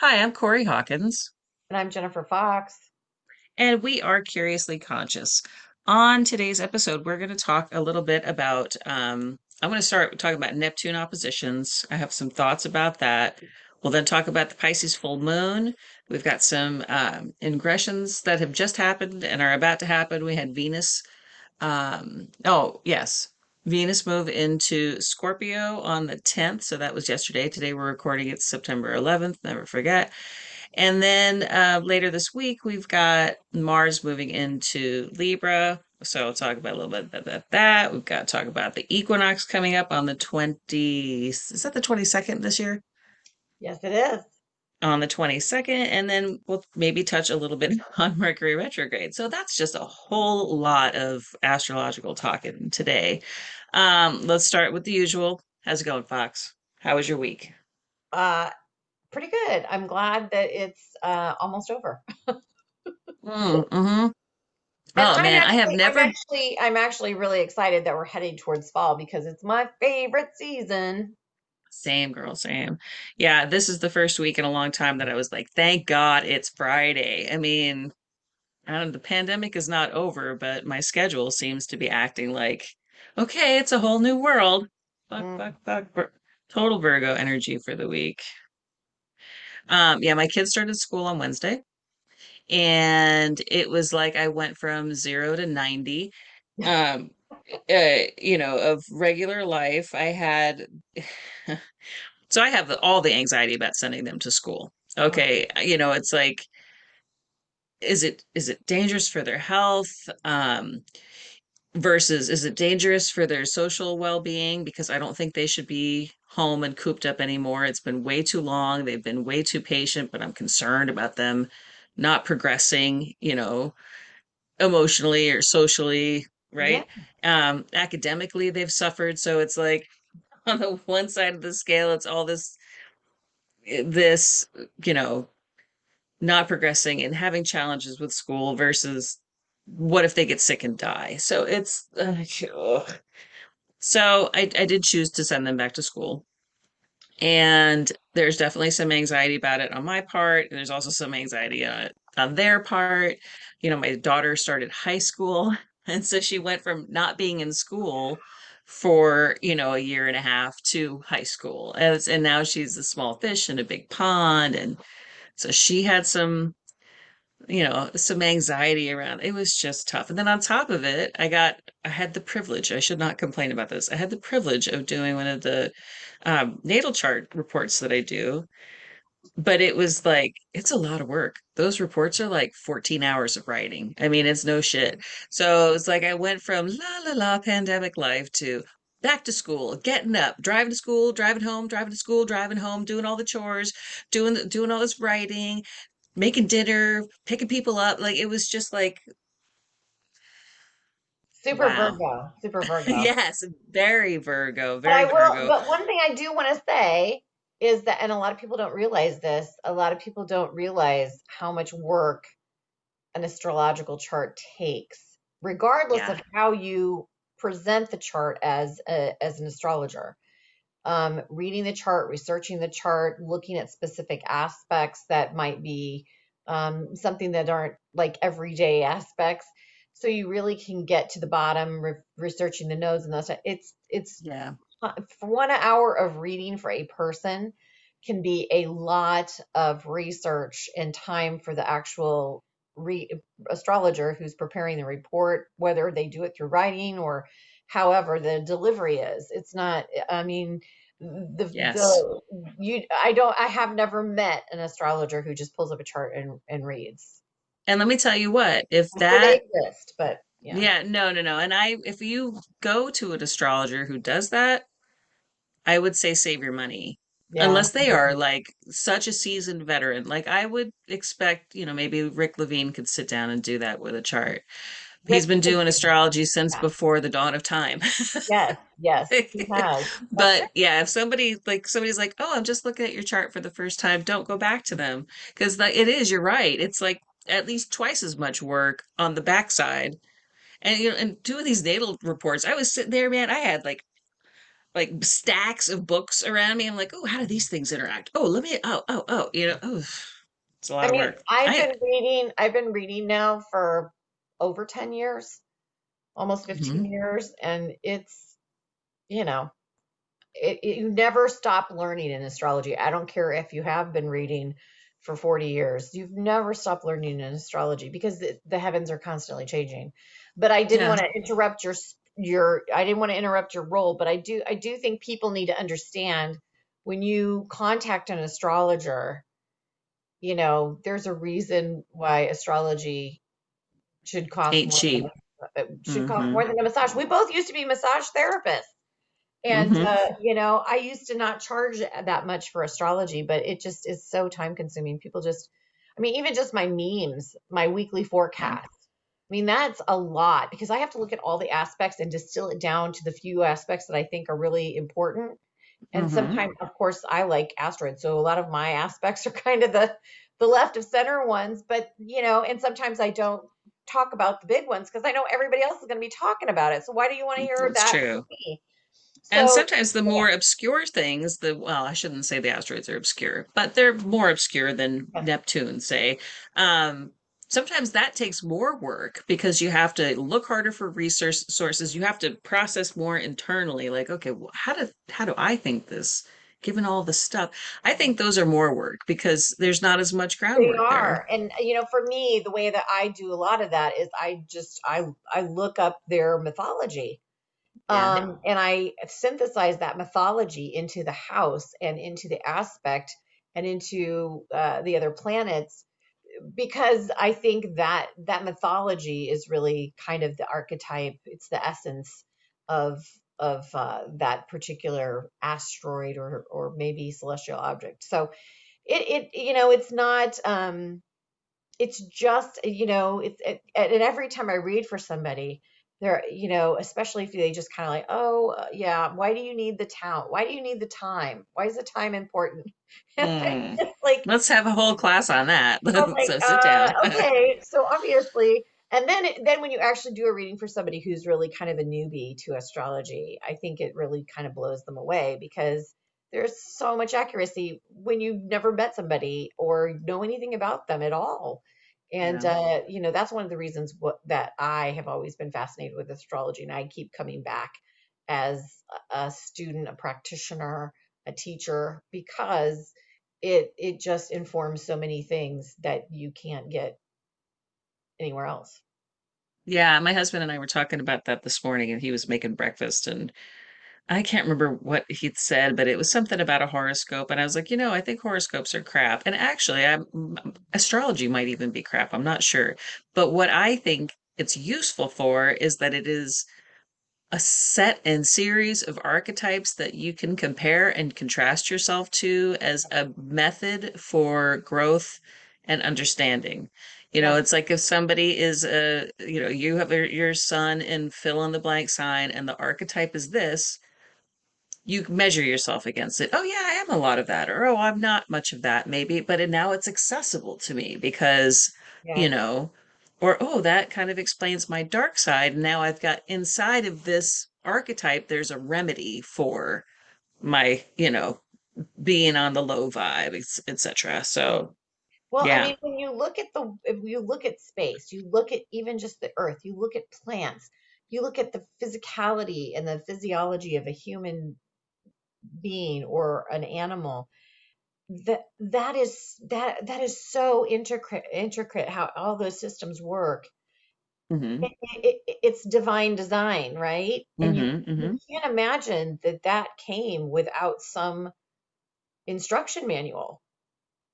Hi, I'm Corey Hawkins, And I'm Jennifer Fox. and we are Curiously Conscious. On today's episode, we're going to talk a little bit about, um, I'm going to start talking about Neptune oppositions. I have some thoughts about that. We'll then talk about the Pisces full moon. We've got some um, ingressions that have just happened and are about to happen. We had Venus, um, oh, yes, Venus move into Scorpio on the 10th. So that was yesterday. Today we're recording it September 11th. Never forget. And then uh, later this week, we've got Mars moving into Libra. So I'll talk about a little bit about that. We've got to talk about the equinox coming up on the 20, is that the 22nd this year? Yes, it is. On the 22nd. And then we'll maybe touch a little bit on Mercury retrograde. So that's just a whole lot of astrological talking today. Um, let's start with the usual. How's it going, Fox? How was your week? Uh, pretty good. I'm glad that it's uh, almost over. Mm, hmm Oh I'm man, I have actually, I'm never actually, I'm actually really excited that we're heading towards fall because it's my favorite season. Same girl, same. Yeah, this is the first week in a long time that I was like, thank God it's Friday. I mean, I don't know, the pandemic is not over, but my schedule seems to be acting like, okay, it's a whole new world. Fuck, Mm. fuck, fuck. Vir- Total Virgo energy for the week. Um, yeah, my kids started school on Wednesday, and it was like I went from zero to 90. Um, uh, you know, of regular life. I had So I have all the anxiety about sending them to school. Oh, Okay, you know, it's like, is it is it dangerous for their health? Um, versus is it dangerous for their social well-being? Because I don't think they should be home and cooped up anymore. It's been way too long. They've been way too patient, but I'm concerned about them not progressing, you know, emotionally or socially, yeah. right? Um, academically, they've suffered. So it's like on the one side of the scale, it's all this this, you know, not progressing and having challenges with school versus what if they get sick and die? So it's uh, so I, I did choose to send them back to school. And there's definitely some anxiety about it on my part. And there's also some anxiety on it on their part. You know, my daughter started high school, and so she went from not being in school for, you know, a year and a half to high school. As and now she's a small fish in a big pond. And so she had some, you know, some anxiety around. It was just tough. And then on top of it, I got I had the privilege, I should not complain about this. I had the privilege of doing one of the um, natal chart reports that I do, but it was like it's a lot of work. Those reports are like 14 hours of writing. I mean, it's no shit. So it's like I went from la la la pandemic life to back to school, getting up, driving to school, driving home, driving to school, driving home, doing all the chores, doing doing all this writing, making dinner, picking people up. Like it was just like, Super wow. Virgo. Super Virgo. Yes, very Virgo, But very will, Virgo. but one thing I do want to say is that, and a lot of people don't realize this, a lot of people don't realize how much work an astrological chart takes, regardless Yeah. of how you present the chart as a, as an astrologer. Um, reading the chart, researching the chart, looking at specific aspects that might be um, something that aren't like everyday aspects. So you really can get to the bottom, re- researching the nodes and those. It's it's Yeah. for one hour of reading for a person can be a lot of research and time for the actual re- astrologer who's preparing the report, whether they do it through writing or however the delivery is. It's not, I mean, the Yes. the you I don't I have never met an astrologer who just pulls up a chart and and reads. And let me tell you what, if I'm sure they that exist, but yeah. Yeah, no, no, no. And I, if you go to an astrologer who does that, I would say save your money. Yeah. Unless they are like such a seasoned veteran. Like I would expect, you know, maybe Rick Levine could sit down and do that with a chart. He's been doing astrology since yeah. before the dawn of time. Yes, yes, he has. But yeah, if somebody like somebody's like, "Oh, I'm just looking at your chart for the first time," don't go back to them because like it is, you're right. It's like at least twice as much work on the backside And you know, and two of these natal reports, I was sitting there, man. I had like like stacks of books around me. I'm like, oh, how do these things interact? Oh, let me. Oh, oh, oh. You know, oh, it's a lot I of mean, work. I've I. been reading, I've been reading now for over 10 years, almost 15 mhm, years, and it's, you know, it, it- you never stop learning in astrology. I don't care if you have been reading for 40 years. You've never stopped learning in astrology because the, the heavens are constantly changing. But I didn't Yeah. want to interrupt your your I didn't want to interrupt your role, but I do I do think people need to understand when you contact an astrologer, you know, there's a reason why astrology should cost Ain't more than cheap. a, should cost hmm more than a massage. We both used to be massage therapists. And hmm uh, you know, I used to not charge that much for astrology, but it just is so time consuming. People just, I mean, even just my memes, my weekly forecast. I mean, that's a lot because I have to look at all the aspects and distill it down to the few aspects that I think are really important. And hmm sometimes, of course, I like asteroids, so a lot of my aspects are kind of the the left of center ones. But you know, and sometimes I don't talk about the big ones because I know everybody else is going to be talking about it. So why do you want to hear That's that true. me? And sometimes the more obscure things, the well, I shouldn't say the asteroids are obscure, but they're more obscure than yeah. Neptune, say. Um, sometimes that takes more work because you have to look harder for resource sources. You have to process more internally, like, okay, well, how do how do I think this, given all the stuff? I think those are more work because there's not as much They groundwork there. are. And you know, for me, the way that I do a lot of that is I just I I look up their mythology. Yeah. Um, and I synthesize that mythology into the house and into the aspect and into uh, the other planets because I think that that mythology is really kind of the archetype. It's the essence of of uh, that particular asteroid or or maybe celestial object. So it it you know it's not um it's just you know it's it, and every time i read for somebody they're you know especially if they just kind of like oh uh, yeah why do you need the town why do you need the time why is the time important just like Let's have a whole class on that. like So sit uh down. okay so obviously and then then when you actually do a reading for somebody who's really kind of a newbie to astrology i think it really kind of blows them away because there's so much accuracy when you've never met somebody or know anything about them at all and Yeah. uh, you know that's one of the reasons what, that I have always been fascinated with astrology, and I keep coming back as a a student, a practitioner, a teacher, because it it just informs so many things that you can't get anywhere else. Yeah, my husband and I were talking about that this morning, and he was making breakfast, and I can't remember what he'd said, but it was something about a horoscope, and I was like, you know, I think horoscopes are crap. And actually, I'm, astrology might even be crap. I'm not sure. But what I think it's useful for is that it is a set and series of archetypes that you can compare and contrast yourself to as a method for growth and understanding. You know, Yeah, it's like if somebody is a, you know, you have a, your son in fill in the blank sign and the archetype is this, you measure yourself against it. Oh, yeah, I am a lot of that. Or, oh, I'm not much of that, maybe. But it, now it's accessible to me because, you know, or, oh, that kind of explains my dark side. Now I've got inside of this archetype, there's a remedy for my, you know, being on the low vibe, etc. So, Well, I mean, when you look at the, if you look at space, you look at even just the earth, you look at plants, you look at the physicality and the physiology of a human being or an animal that that is that that is so intricate intricate how all those systems work. Hmm it, it, it's divine design right? And you hmm you can't imagine that that came without some instruction manual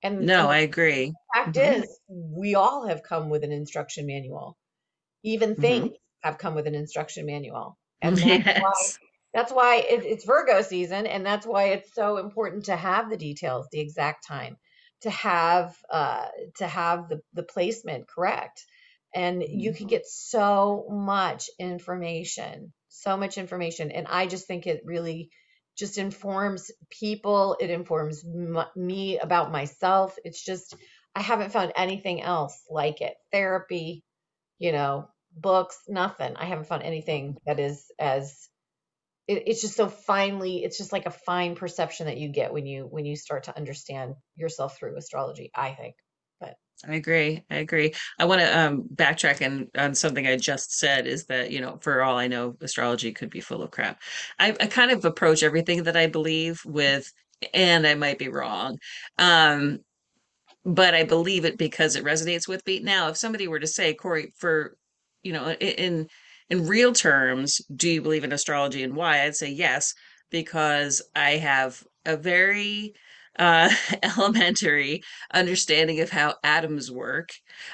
and No, and I agree. fact hmm is we all have come with an instruction manual. Even hmm things have come with an instruction manual. And that's why That's why it, it's Virgo season, and that's why it's so important to have the details, the exact time, to have uh, to have the the placement correct, and you Mhm. can get so much information, so much information, and I just think it really just informs people. It informs me about myself. It's just I haven't found anything else like it. Therapy, you know, books, nothing. I haven't found anything that is as it, it's just so finely it's just like a fine perception that you get when you when you start to understand yourself through astrology i think I agree. I agree. I want to um backtrack and on something I just said is that, you know, for all I know, astrology could be full of crap. I, I kind of approach everything that I believe with, and I might be wrong. Um, but I believe it because it resonates with me. Now, if somebody were to say, Corey, for you know, in in real terms, do you believe in astrology and why? I'd say yes, because I have a very uh, elementary understanding of how atoms work.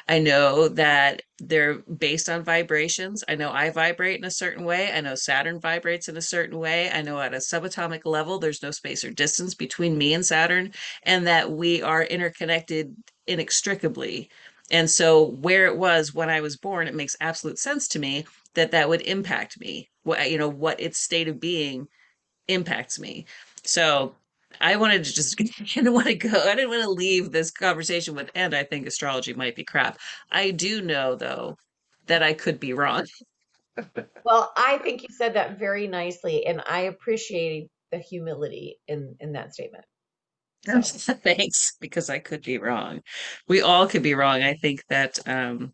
I know that they're based on vibrations. I know I vibrate in a certain way. I know Saturn vibrates in a certain way. I know at a subatomic level, there's no space or distance between me and Saturn, and that we are interconnected inextricably. And so, where it was when I was born, it makes absolute sense to me that that would impact me. What you know, what its state of being impacts me. So I wanted to just, I didn't want to go, I didn't want to leave this conversation with, and I think astrology might be crap. I do know, though, that I could be wrong. well i think you said that very nicely and i appreciate the humility in in that statement so. Thanks, because I could be wrong. We all could be wrong. I think that, um,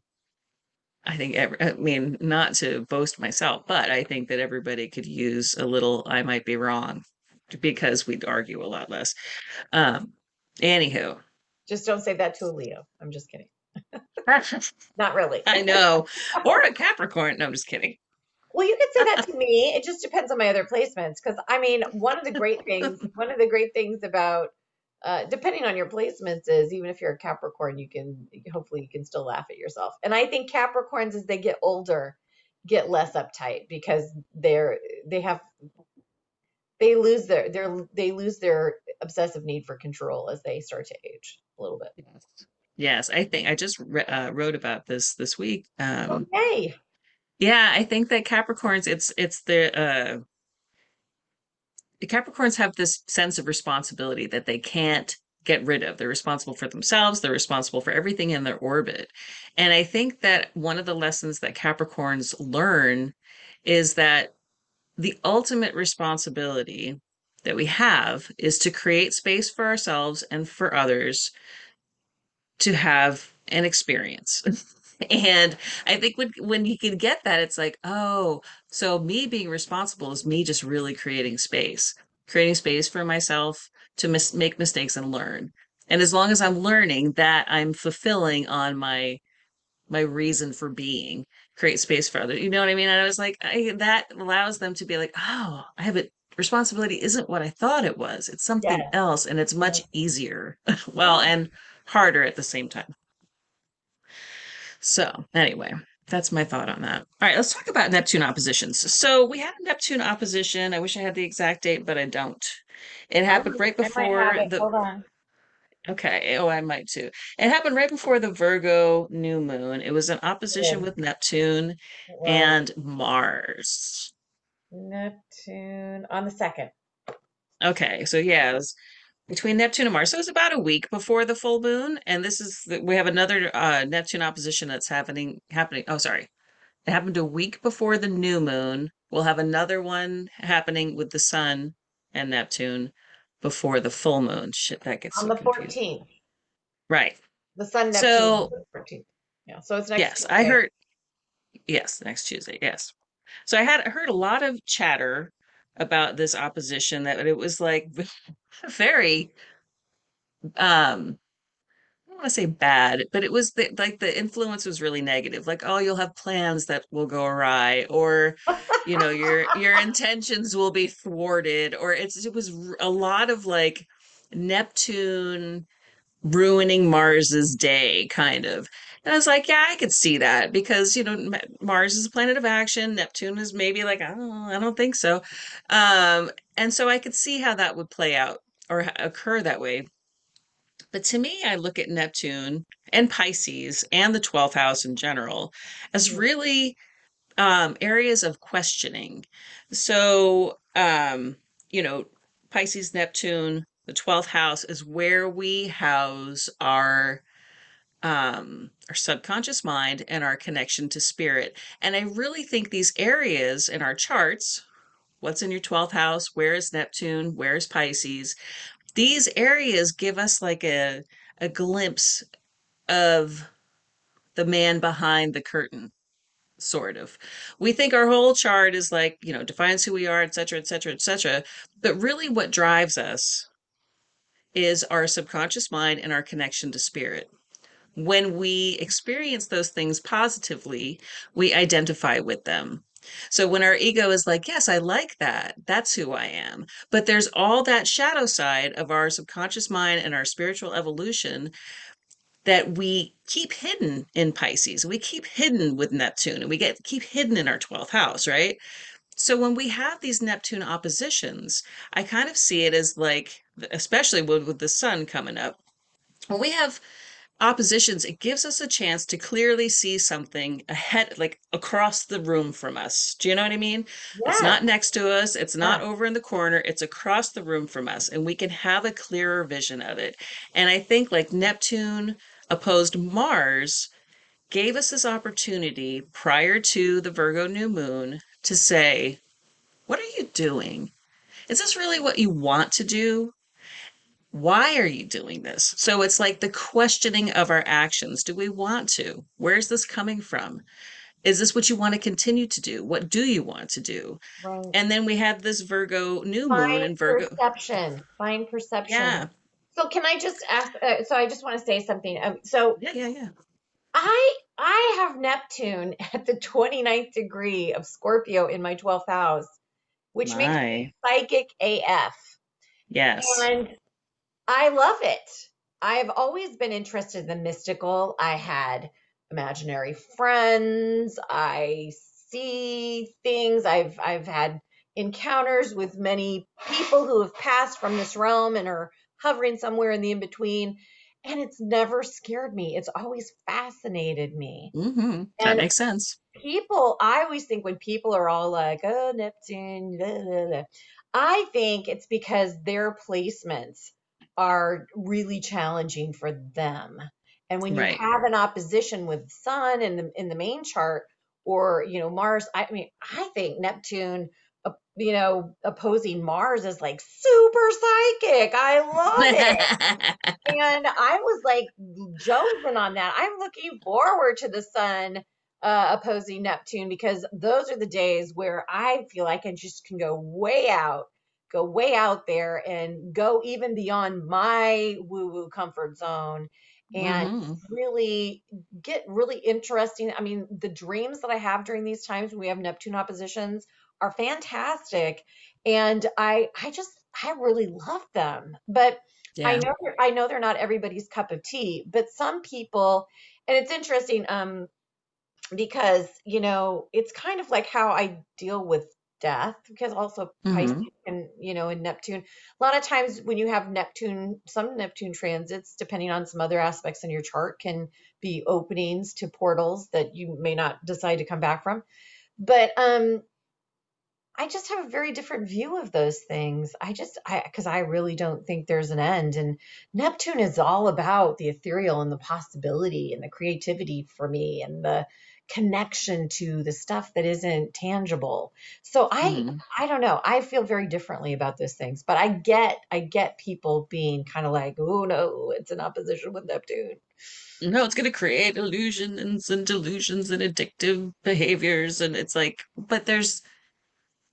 I think, every, I mean, not to boast myself, but I think that everybody could use a little, I might be wrong because we'd argue a lot less. Um, anywho, just don't say that to a Leo. I'm just kidding. Not really. I know. Or a Capricorn. No, I'm just kidding. Well, you could say that to me. It just depends on my other placements. Because I mean, one of the great things, one of the great things about uh, depending on your placements is even if you're a Capricorn, you can hopefully you can still laugh at yourself. And I think Capricorns as they get older get less uptight because they're they have they lose their their they lose their obsessive need for control as they start to age a little bit. Yes, yes I think I just re- uh, wrote about this this week. Um, okay. Yeah, I think that Capricorns, it's it's the uh, the Capricorns have this sense of responsibility that they can't get rid of. They're responsible for themselves, they're responsible for everything in their orbit. And I think that one of the lessons that Capricorns learn is that the ultimate responsibility that we have is to create space for ourselves and for others to have an experience. and I think when when you can get that, it's like, oh, so me being responsible is me just really creating space, creating space for myself to mis- make mistakes and learn. And as long as I'm learning that I'm fulfilling on my my reason for being create space for others. You know what I mean? And I was like, I, that allows them to be like, oh, I have a responsibility isn't what I thought it was. It's something yeah. else, and it's much easier. well, and harder at the same time. So anyway, that's my thought on that. All right, let's talk about Neptune oppositions. So we had a Neptune opposition. I wish I had the exact date, but I don't. It happened oh, right before the. Hold on. Okay. Oh, I might too. It happened right before the Virgo new moon. It was an opposition Yeah. with Neptune It was and Mars. Neptune on the second. Okay. So yeah, it was between Neptune and Mars. So it was about a week before the full moon. And this is the, we have another uh Neptune opposition that's happening happening. Oh, sorry. It happened a week before the new moon. We'll have another one happening with the sun and Neptune before the full moon. Shit, that gets On so the confusing. 14th. Right. The sun Neptune So 14th. Yeah. So it's next yes, I heard yes, next Tuesday. Yes. So I had heard a lot of chatter about this opposition that it was like very um want to say bad, but it was the, like the influence was really negative. Like, oh, you'll have plans that will go awry, or you know, your your intentions will be thwarted, or it's it was a lot of like Neptune ruining Mars's day, kind of. And I was like, yeah, I could see that because you know Mars is a planet of action. Neptune is maybe like, oh, I don't think so. Um, and so I could see how that would play out or occur that way. But to me, I look at Neptune and Pisces and the 12th house in general as Mhm. really um, areas of questioning. So, um, you know, Pisces, Neptune, the 12th house is where we house our um our subconscious mind and our connection to spirit. And I really think these areas in our charts what's in your 12th house, where is Neptune, where is Pisces. These areas give us like a a glimpse of the man behind the curtain sort of. We think our whole chart is like, you know, defines who we are, etc etc et cetera, et cetera. But really, what drives us is our subconscious mind and our connection to spirit. When we experience those things positively, we identify with them. So when our ego is like, yes, I like that, that's who I am. But there's all that shadow side of our subconscious mind and our spiritual evolution that we keep hidden in Pisces. We keep hidden with Neptune and we get keep hidden in our 12th house, right? So when we have these Neptune oppositions, I kind of see it as like, especially with, with the sun coming up, when we have oppositions, it gives us a chance to clearly see something ahead, like across the room from us. Do you know what I mean? It's not next to us, it's not Yeah. over in the corner, it's across the room from us, and we can have a clearer vision of it. And I think like Neptune opposed Mars gave us this opportunity prior to the Virgo new moon to say, What are you doing? Is this really what you want to do? Why are you doing this? So it's like the questioning of our actions. Do we want to? Where's this coming from? Is this what you want to continue to do? What do you want to do? Right. And then we have this Virgo new moon Fine and Virgo. perception. Fine perception. Yeah. So can I just ask? Uh, so I just want to say something. Um, so Yeah, yeah, yeah. I I have Neptune at the 29th degree of Scorpio in my 12th house, which makes me psychic AF. Yes. And I love it. I've always been interested in the mystical. I had imaginary friends. I see things. I've I've had encounters with many people who have passed from this realm and are hovering somewhere in the in between. And it's never scared me. It's always fascinated me. hmm That And makes sense. people, I always think when people are all like, oh, Neptune, blah, blah, blah," I think it's because their placements are really challenging for them. And when you Right. have an opposition with the sun in the in the main chart or, you know, Mars, I mean, I think Neptune, uh, you know, opposing Mars is like super psychic. I love it. And I was like jonesing on that. I'm looking forward to the sun uh, opposing Neptune because those are the days where I feel like I just can go way out, go way out there and go even beyond my woo woo comfort zone and hmm really get really interesting. I mean, the dreams that I have during these times when we have Neptune oppositions are fantastic. And I I just I really love them. But I know I know they're not everybody's cup of tea, but some people, and it's interesting um because you know it's kind of like how I deal with death because also Pisces hmm and you know in Neptune a lot of times when you have Neptune some Neptune transits depending on some other aspects in your chart can be openings to portals that you may not decide to come back from but um I just have a very different view of those things. I just, I, because I really don't think there's an end. And Neptune is all about the ethereal and the possibility and the creativity for me and the connection to the stuff that isn't tangible. So I, hmm I don't know. I feel very differently about those things, but I get, I get people being kind of like, oh no, it's an opposition with Neptune. No, it's going to create illusions and delusions and addictive behaviors. And it's like, but there's,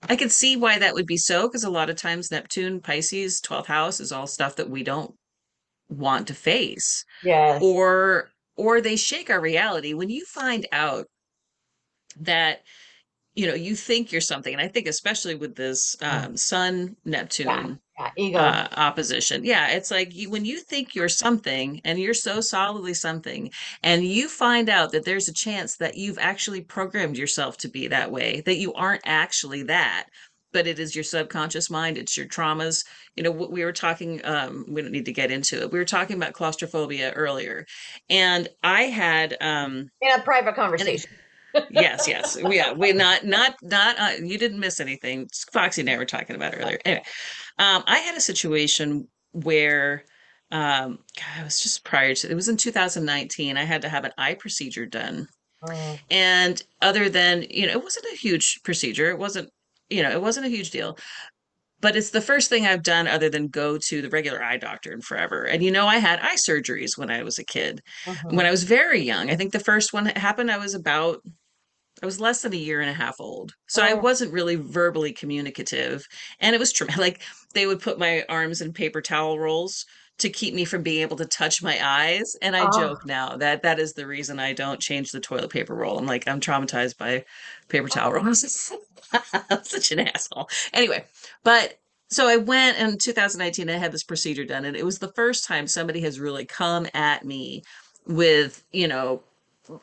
I can see why that would be so, because a lot of times Neptune, Pisces, 12th house is all stuff that we don't want to face. Yes. Or, or they shake our reality. When you find out that you know you think you're something and i think especially with this Mm. um sun Yeah. neptune Yeah. Ego. uh opposition yeah it's like you, when you think you're something and you're so solidly something and you find out that there's a chance that you've actually programmed yourself to be that way that you aren't actually that but it is your subconscious mind it's your traumas you know what we were talking um we don't need to get into it we were talking about claustrophobia earlier and i had um In a private conversation. Yes, yes. Yeah, we not not not uh, you didn't miss anything. Foxy and I were talking about earlier. Anyway, um, I had a situation where um God, it was just prior to it was in 2019. I had to have an eye procedure done. Oh, And other than, you know, it wasn't a huge procedure. It wasn't you know, it wasn't a huge deal. But it's the first thing I've done other than go to the regular eye doctor in forever. And you know, I had eye surgeries when I was a kid. When Mhm. I was very young, I think the first one that happened, I was about I was less than a year and a half old. So I Oh, wasn't really verbally communicative. And it was traumatic. Like they would put my arms in paper towel rolls to keep me from being able to touch my eyes. And I oh, joke now that that is the reason I don't change the toilet paper roll. I'm like, I'm traumatized by paper towel oh, rolls. I'm such an asshole. Anyway, but so I went in 2019, I had this procedure done, and it was the first time somebody has really come at me with, you know,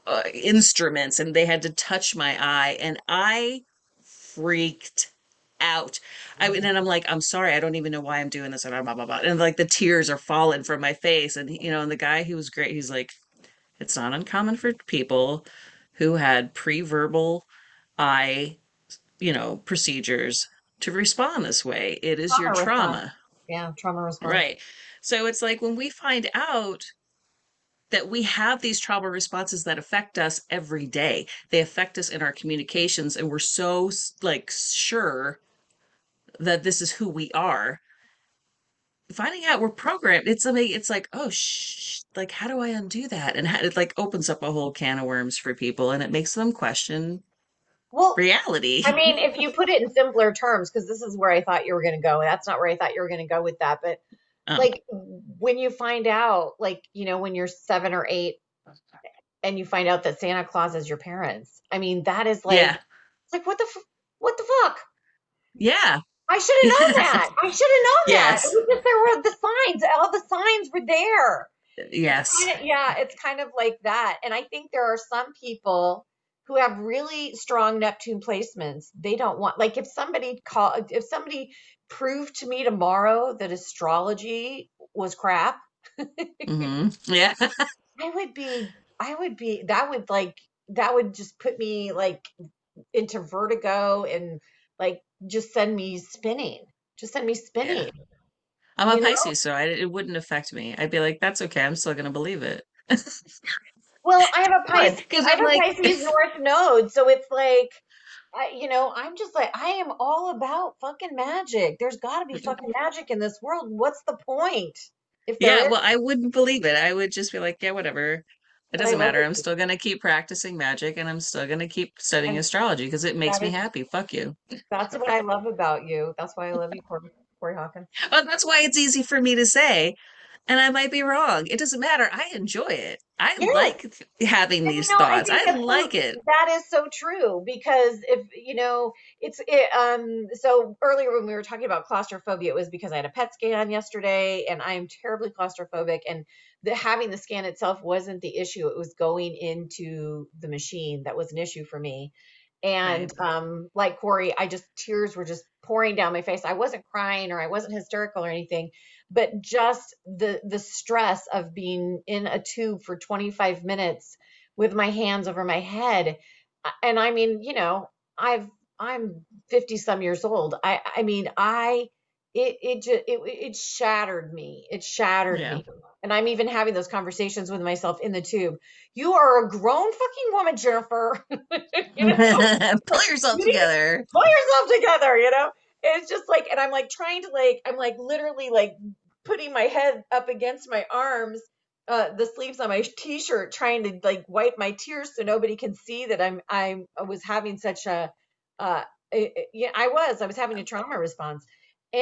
uh, instruments and they had to touch my eye and I freaked out. I and mm-hmm. then I'm like, I'm sorry, I don't even know why I'm doing this and blah blah blah. And like the tears are falling from my face. And you know, and the guy who was great, he's like, it's not uncommon for people who had pre-verbal eye, you know, procedures to respond this way. It is your trauma response. trauma. Yeah, trauma response. Right. So it's like when we find out that we have these trauma responses that affect us every day. They affect us in our communications, and we're so like sure that this is who we are. Finding out we're programmed, it's I mean, it's like, oh shh, like how do I undo that? And how, it like opens up a whole can of worms for people, and it makes them question Well, reality I mean, if you put it in simpler terms, because this is where I thought you were going to go. That's not where I thought you were going to go with that. But Oh, like when you find out, like, you know, when you're seven or eight and you find out that Santa Claus is your parents, I mean, that is like, yeah, it's like, what the, f- what the fuck? yeah, I should have known that. I should have known that. It yes, was just there were the signs. All the signs were there. It's yes, kind of yeah, it's kind of like that. And I think there are some people who have really strong Neptune placements. They don't want like if somebody call if somebody proved to me tomorrow that astrology was crap, hmm yeah, I would be I would be that would like that would just put me like into vertigo and like just send me spinning. Just send me yeah. spinning, I'm a you know? Pisces, so I, it wouldn't affect me. I'd be like, that's okay. I'm still gonna believe it. Well, I have a Pisces Because I have I'm a like, Pisces North node, so it's like I, you know, I'm just like, I am all about fucking magic. There's got to be fucking magic in this world. What's the point if yeah, is? well, I wouldn't believe it. I would just be like, yeah, whatever. It doesn't matter. I'm still gonna keep practicing magic and I'm still gonna keep studying And astrology because it makes me is, happy. Fuck you. that's what I love about you. That's why I love you, Corey, Corey Hawkins. Well, that's why it's easy for me to say, and I might be wrong. It doesn't matter. I enjoy it. I Yes. like having And you these know, thoughts. think I like it. that is so true because if you know, it's it um so earlier when we were talking about claustrophobia, it was because I had a PET scan yesterday and I am terribly claustrophobic and the having the scan itself wasn't the issue. It was going into the machine that was an issue for me. And Right. um like Corey, I just tears were just pouring down my face. I wasn't crying or I wasn't hysterical or anything but just the the stress of being in a tube for 25 minutes with my hands over my head and i mean you know i've i'm 50 some years old i i mean i it it just it, it shattered me. It shattered Yeah. me. And i'm even having those conversations with myself in the tube. You are a grown fucking woman jennifer. You know? Pull yourself you to together. pull yourself together you know? It's just like and i'm like trying to like i'm like literally like putting my head up against my arms, uh, the sleeves on my t-shirt, trying to like wipe my tears so nobody can see that I'm I'm I was having such a uh yeah I was. I was having a trauma response,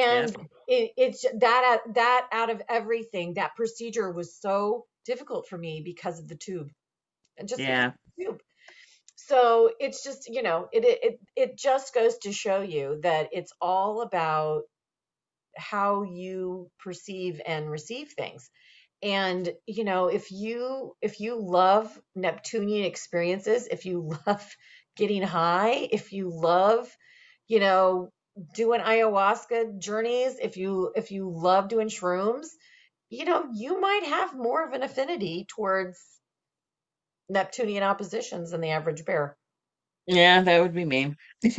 Yeah. and it, it's that out- that out of everything that procedure was so difficult for me because of the tube and just Yeah. the tube. So it's just you know it it it just goes to show you that it's all about how you perceive and receive things and you know if you if you love neptunian experiences if you love getting high if you love you know doing ayahuasca journeys if you if you love doing shrooms you know you might have more of an affinity towards neptunian oppositions than the average bear Yeah, that would be me.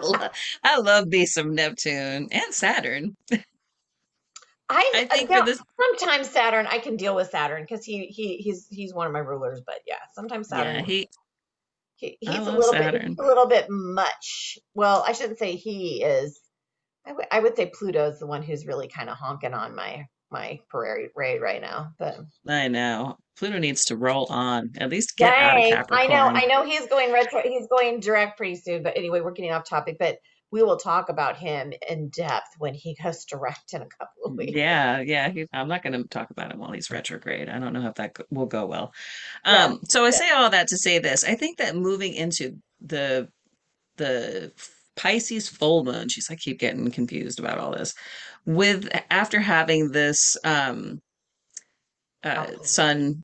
I love me some Neptune and Saturn. I I uh, think for now this, sometimes Saturn I can deal with Saturn because he he he's he's one of my rulers, but yeah, sometimes Saturn yeah, he he, he's a oh, little bit Saturn. he's a little bit much. Well, I shouldn't say he is. I would I would say Pluto's the one who's really kind of honking on my my parade right now. But I know. Pluto needs to roll on. At least get out of Dang, I know, I know he's going retro, he's going direct pretty soon, but anyway, we're getting off topic, but we will talk about him in depth when he goes direct in a couple of weeks. Yeah, yeah. He, I'm not going to talk about him while he's retrograde. I don't know if that will go well. Yeah, Um, so I yeah. say all that to say this. I think that moving into the the Pisces full moon, jeez, I keep getting confused about all this. With after having this um uh Oh, Sun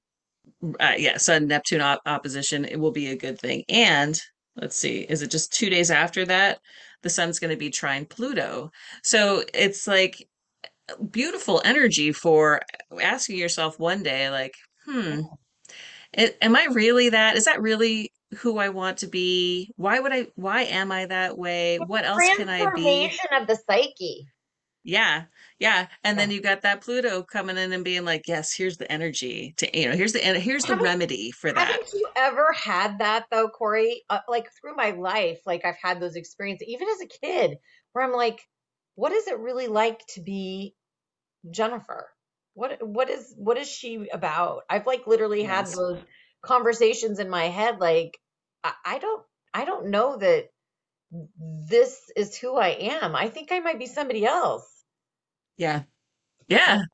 uh, yeah, Sun Neptune op opposition, it will be a good thing. And let's see, is it just two days after that? The sun's going to be trine Pluto. So it's like beautiful energy for asking yourself one day, like, hmm, it, am I really that? Is that really who I want to be? Why would I, why am I that way? What else can I be? Transformation of the psyche. Yeah, yeah. And Yeah. then you got that Pluto coming in and being like, yes, here's the energy to, you know, here's the, and here's the Haven't remedy for that. haven't you ever had that though, Corey? Uh, like through my life, like I've had those experiences, even as a kid, where I'm like, what is it really like to be Jennifer? What what is what is she about? I've like literally had those conversations in my head like I, I don't I don't know that this is who I am. I think I might be somebody else. Yeah. Yeah.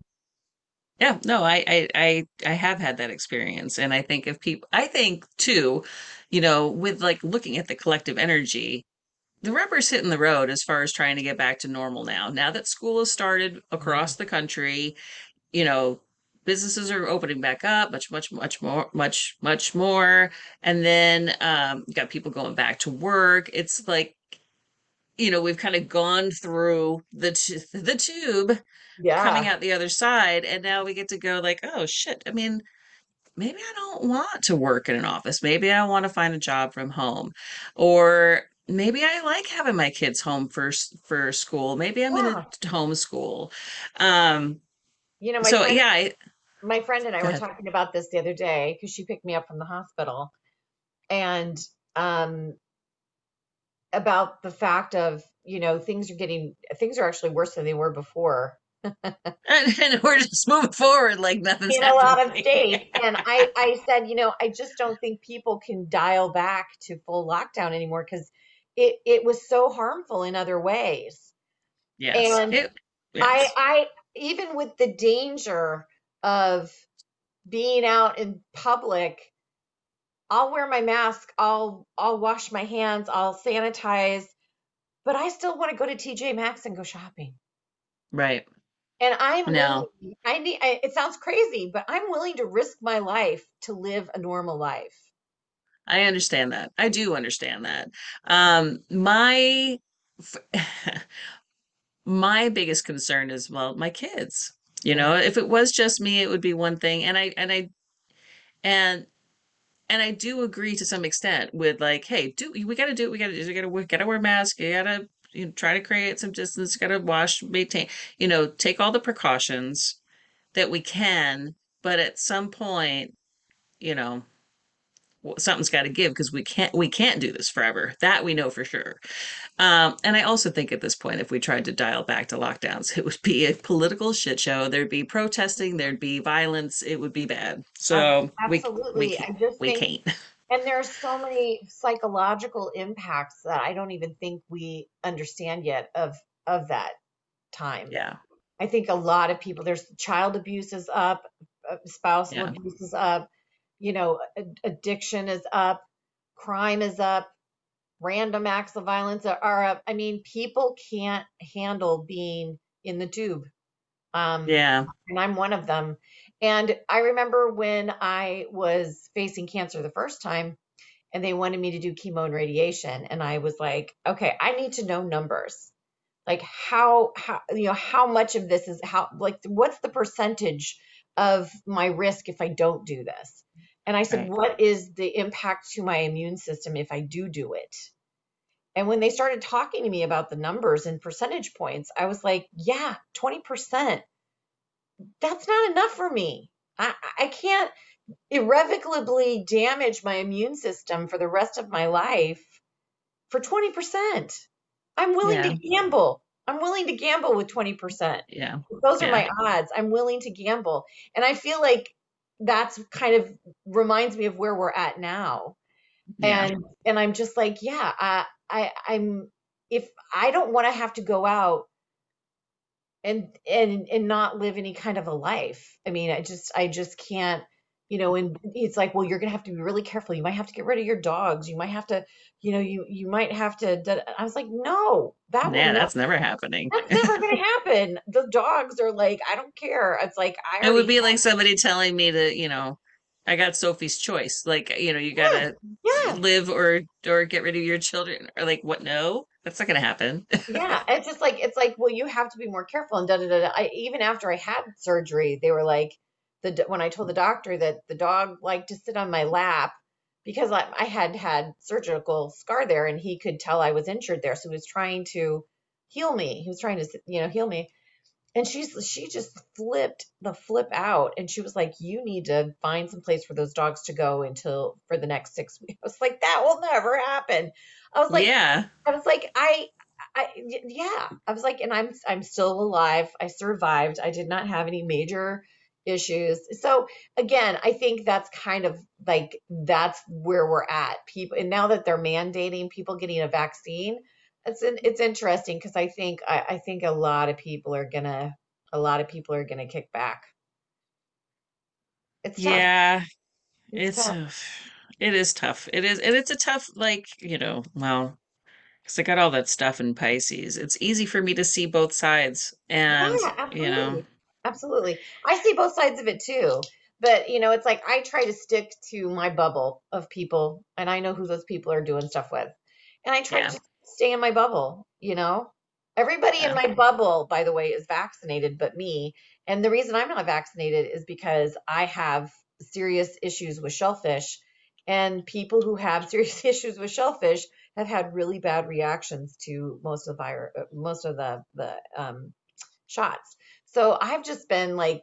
Yeah. No, I, I, I, I have had that experience. And I think if people, I think too, you know, with like looking at the collective energy, the rubber's hitting the road as far as trying to get back to normal now. Now that school has started across the country, you know, businesses are opening back up much, much, much more, much, much more. And then um, you got people going back to work. It's like, you know, we've kind of gone through the t- the tube coming out the other side, and now we get to go like, oh shit. I mean, maybe I don't want to work in an office. Maybe I want to find a job from home, or maybe I like having my kids home for for school. Maybe I'm going Yeah. to homeschool. Um, You know, my so friend yeah, I, my friend and I were ahead. talking about this the other day because she picked me up from the hospital and um about the fact of, you know, things are getting things are actually worse than they were before And, and we're just moving forward like nothing's in a lot of states. And I I said, you know, I just don't think people can dial back to full lockdown anymore because it it was so harmful in other ways. Yes, And it, I I even with the danger of being out in public, I'll wear my mask, I'll I'll wash my hands, I'll sanitize, but I still want to go to TJ Maxx and go shopping. right. And I'm No, willing, I need, I, it sounds crazy, but I'm willing to risk my life to live a normal life. I understand that. I do understand that. Um, my my biggest concern is well my kids you know if it was just me it would be one thing and i and i and and i do agree to some extent with like hey do we got to do what we got to do we got to we got to wear masks you got to you know, try to create some distance got to wash maintain you know take all the precautions that we can but at some point you know something's got to give because we can't we can't do this forever that we know for sure um, and I also think at this point, if we tried to dial back to lockdowns, it would be a political shit show. There'd be protesting, there'd be violence. It would be bad. So we we Absolutely. can't I just we think, can't. and there's so many psychological impacts that I don't even think we understand yet of of that time. Yeah, I think a lot of people, there's child abuse is up, uh, spousal yeah, abuse is up, you know, addiction is up, crime is up, random acts of violence are, up. I mean, people can't handle being in the tube. Um, yeah, and I'm one of them. And I remember when I was facing cancer the first time and they wanted me to do chemo and radiation and I was like, okay, I need to know numbers. Like how how you know how much of this is how like what's the percentage of my risk if I don't do this? And I said, right. what is the impact to my immune system if I do do it? And when they started talking to me about the numbers and percentage points, I was like, yeah, 20% that's not enough for me. I, I can't irrevocably damage my immune system for the rest of my life for 20%. I'm willing Yeah. to gamble. I'm willing to gamble with 20%. Yeah. Those are Yeah. my odds. I'm willing to gamble. And I feel like that's kind of reminds me of where we're at now. Yeah. And and I'm just like, yeah, I I I'm if I don't want to have to go out and and and not live any kind of a life. I mean, I just I just can't, you know, and it's like, well, you're gonna have to be really careful. You might have to get rid of your dogs. You might have to, you know, you you might have to. da- I was like, no, that Yeah, not, that's never happening. that's never gonna happen. The dogs are like, I don't care. It's like I It would be like somebody telling me to, you know, I got Sophie's choice. Like, you know, you gotta yeah, live or or get rid of your children. Or like, what? No, that's not gonna happen. yeah. It's just like it's like, well, you have to be more careful and da da da. da. I even after I had surgery, they were like, the when I told the doctor that the dog liked to sit on my lap because I, I had had surgical scar there and he could tell I was injured there, so he was trying to heal me. He was trying to you know heal me. And she's she just flipped the flip out and she was like, You need to find some place for those dogs to go until for the next six weeks. I was like, That will never happen. I was like, yeah. I was like, "I." I yeah. I was like, and I'm, I'm still alive. I survived. I did not have any major issues. So again, I think that's kind of like that's where we're at. People, and now that they're mandating people getting a vaccine, it's an, it's interesting because I think I, I think a lot of people are gonna a lot of people are gonna kick back. It's tough. Yeah. It's It's tough. It is tough. It is, and it's a tough, like, you know, well, because I got all that stuff in Pisces. It's easy for me to see both sides. And, Yeah, you know, absolutely. I see both sides of it too. But, you know, it's like I try to stick to my bubble of people and I know who those people are doing stuff with. And I try Yeah. to stay in my bubble, you know? Everybody in my bubble, by the way, is vaccinated but me. And the reason I'm not vaccinated is because I have serious issues with shellfish. And people who have serious issues with shellfish have had really bad reactions to most of the virus, most of the the um, shots. So I've just been like,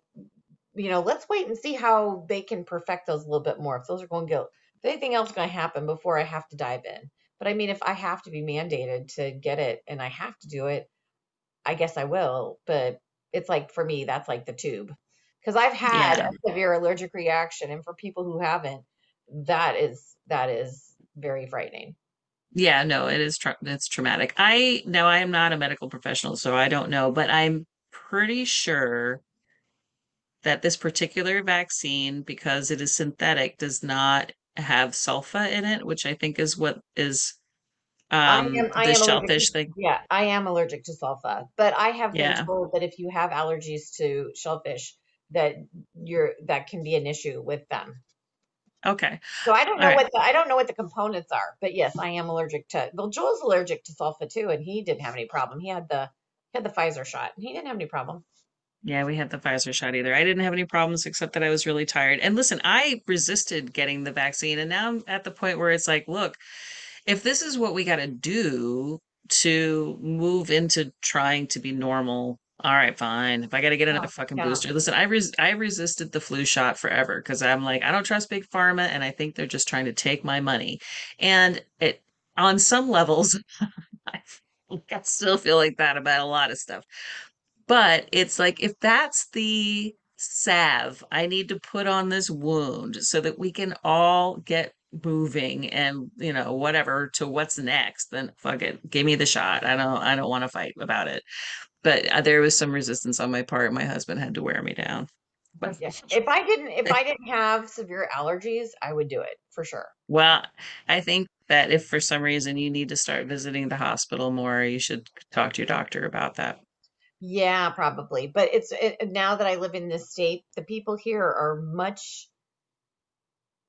you know, let's wait and see how they can perfect those a little bit more. If those are going to go, if anything else is going to happen before I have to dive in. But I mean, if I have to be mandated to get it and I have to do it, I guess I will. But it's like for me, that's like the tube. Because I've had Yeah. a severe allergic reaction, and for people who haven't, that is that is very frightening. Yeah, no, it is tra it's traumatic. I now I am not a medical professional, so I don't know, but I'm pretty sure that this particular vaccine, because it is synthetic, does not have sulfa in it, which I think is what is I um am I the allergic shellfish thing. yeah, I am allergic to sulfa, but I have been Yeah. told that if you have allergies to shellfish, that you're that can be an issue with them. Okay. So I don't All know right. what the I don't know what the components are, but yes, I am allergic to. Well, Joel's allergic to sulfa too, and he didn't have any problem. He had the he had the Pfizer shot, and he didn't have any problem. Yeah, we had the Pfizer shot either. I didn't have any problems except that I was really tired. And listen, I resisted getting the vaccine, and now I'm at the point where it's like, look, if this is what we got to do to move into trying to be normal, all right, fine. If I got to get another Yeah, fucking yeah. booster, listen, I res I resisted the flu shot forever because I'm like, I don't trust big pharma, and I think they're just trying to take my money. And it, on some levels, I, I still feel like that about a lot of stuff. But it's like if that's the salve I need to put on this wound so that we can all get moving and you know whatever to what's next, then fuck it, give me the shot. I don't I don't want to fight about it. But uh, there was some resistance on my part. My husband had to wear me down. But Yeah. If I didn't if I didn't have severe allergies, I would do it for sure. Well, I think that if for some reason you need to start visiting the hospital more, you should talk to your doctor about that. Yeah, probably. But it's it, now that I live in this state, the people here are much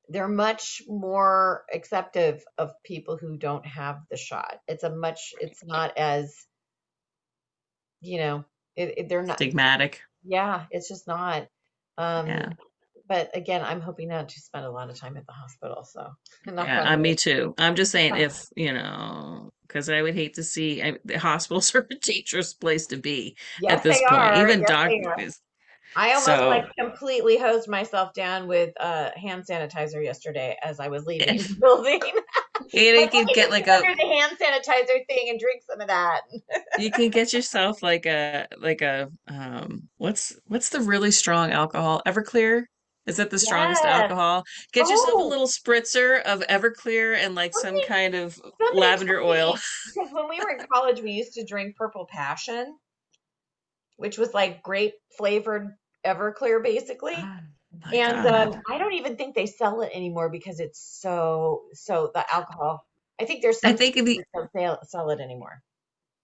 they're much more acceptive of people who don't have the shot. It's a much it's not as you know, it, it, they're not Stigmatic. yeah, it's just not um Yeah. But again, I'm hoping not to spend a lot of time at the hospital, so Yeah, uh, me too. I'm just saying if, you know, because I would hate to see I, the hospitals are a dangerous place to be Yes, at this point. are. Even Yes, doctors, I almost So like completely hosed myself down with uh, hand sanitizer yesterday as I was leaving the building. you, can get like a the hand sanitizer thing and drink some of that. you can get yourself like a like a um what's what's the really strong alcohol? Everclear? Is that the strongest alcohol? Get yourself a Oh, little spritzer of Everclear and like some kind of lavender oil. because when we were in college, we used to drink Purple Passion, which was like grape flavored Everclear, basically. Oh And um, I don't even think they sell it anymore because it's so so the alcohol. I think there's I think states the don't sell, sell it anymore.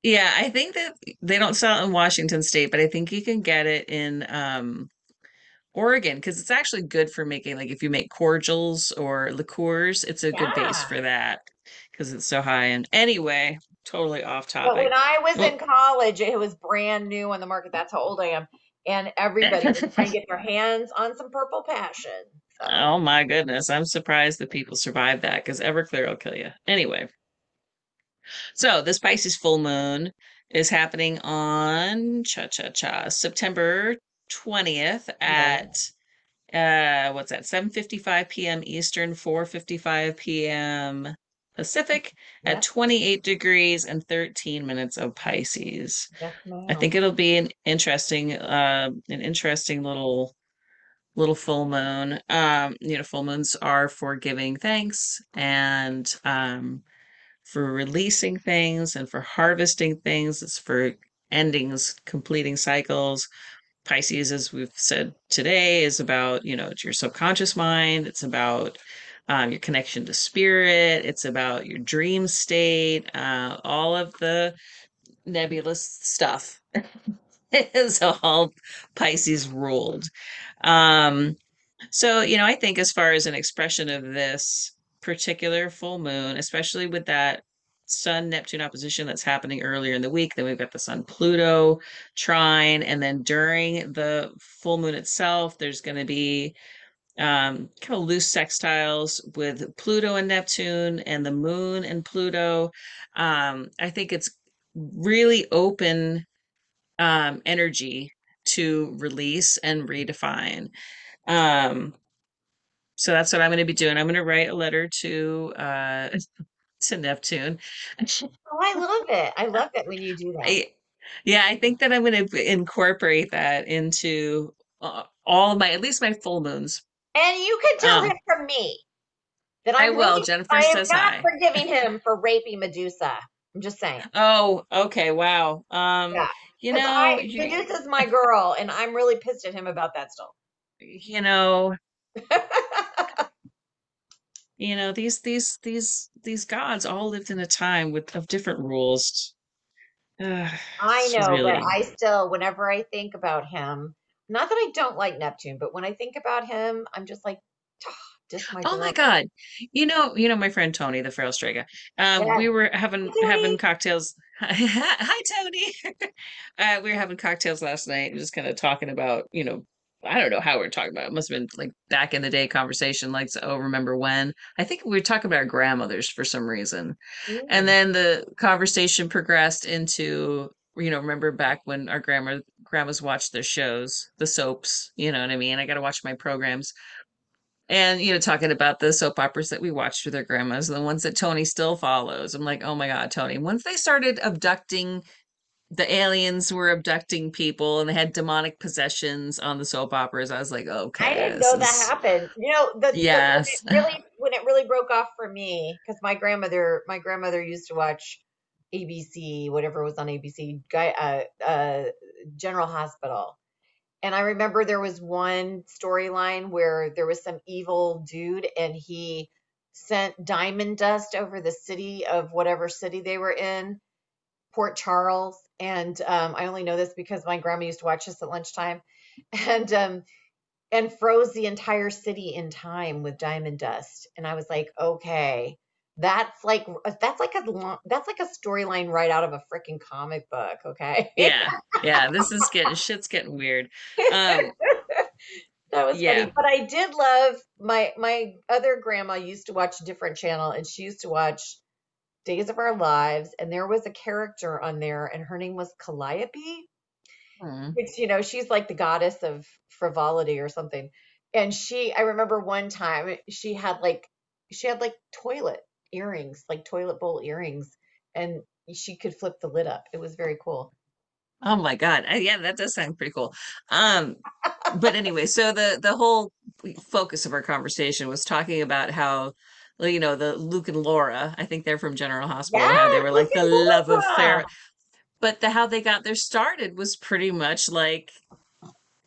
yeah, I think that they don't sell it in Washington State, but I think you can get it in um Oregon because it's actually good for making like if you make cordials or liqueurs, it's a good base for that because it's so high in. Anyway, totally off topic. But when. I was Well, in college, it was brand new on the market. That's how old I am. And everybody was trying to get their hands on some Purple Passion. So, oh my goodness, I'm surprised that people survived that because Everclear will kill you. Anyway, so this Pisces full moon is happening on cha cha cha September 20th right. at uh what's that 7:55 p.m. Eastern 4:55 p.m. Pacific at 28 degrees and 13 minutes of Pisces. Yes, I think it'll be an interesting uh an interesting little little full moon. Um you know full moons are for giving thanks and um for releasing things and for harvesting things. It's for endings, completing cycles. Pisces, as we've said today, is about, you know, it's your subconscious mind. It's about um, your connection to spirit. It's about your dream state. Uh, all of the nebulous stuff is all Pisces ruled. Um, so, you know, I think as far as an expression of this particular full moon, especially with that Sun Neptune opposition that's happening earlier in the week, then we've got the Sun Pluto trine, and then during the full moon itself, there's going to be um, kind of loose sextiles with Pluto and Neptune and the moon and Pluto. Um, I think it's really open um, energy to release and redefine. Um, so that's what I'm going to be doing. I'm going to write a letter to uh to Neptune. Oh, I love it. I love it when you do that. I, yeah, I think that I'm going to incorporate that into uh, all my at least my full moons. And you can tell him Um, from me that I I'm will. really, Jennifer I am says not hi. forgiving him for raping Medusa. I'm just saying. Oh, okay. Wow. Um, Yeah. you know, I, you, Medusa's my girl, and I'm really pissed at him about that still. you know, you know, these these these these gods all lived in a time with of different rules. Ugh, I know, but I still, whenever I think about him, not that I don't like Neptune, but when I think about him, I'm just like, just my Oh my. God. You know, you know my friend Tony, the Frail Strega. Um, Yes. we were having having cocktails. Hi, Tony. Uh, we were having cocktails last night, just kind of talking about, you know, I don't know how we are talking about. It must have been like back in the day conversation, like, so, oh, remember when? I think we were talking about our grandmothers for some reason. And Mm. then the conversation progressed into, you know, remember back when our grandma grandmas watched their shows, the soaps, you know what I mean? I got to watch my programs. And, you know, talking about the soap operas that we watched with our grandmas, the ones that Tony still follows. I'm like, oh my God, Tony. Once they started abducting, the aliens were abducting people and they had demonic possessions on the soap operas, I was like, okay. I didn't know that is, happened. You know, the, the when yes. it really when it really broke off for me, because my grandmother my grandmother used to watch ABC, whatever was on ABC, guy uh uh General Hospital. And I remember there was one storyline where there was some evil dude and he sent diamond dust over the city of whatever city they were in, Port Charles. And um, I only know this because my grandma used to watch this at lunchtime. And um, and froze the entire city in time with diamond dust. And I was like, okay, that's like that's like a lo- that's like a storyline right out of a freaking comic book. Okay, Yeah. Yeah. This is getting, shit's getting weird. Um, that was yeah. funny. But I did love my my other grandma used to watch a different channel, and she used to watch Days of Our Lives, and there was a character on there, and her name was Calliope Mm. which you know she's like the goddess of frivolity or something and she i remember one time she had like she had like toilet earrings like toilet bowl earrings and she could flip the lid up it was very cool Oh my God. Uh, yeah, that does sound pretty cool. Um, but anyway, so the the whole focus of our conversation was talking about how, you know, the Luke and Laura, I think they're from General Hospital, how they were like the at love affair. Laura. But the how they got their started was pretty much like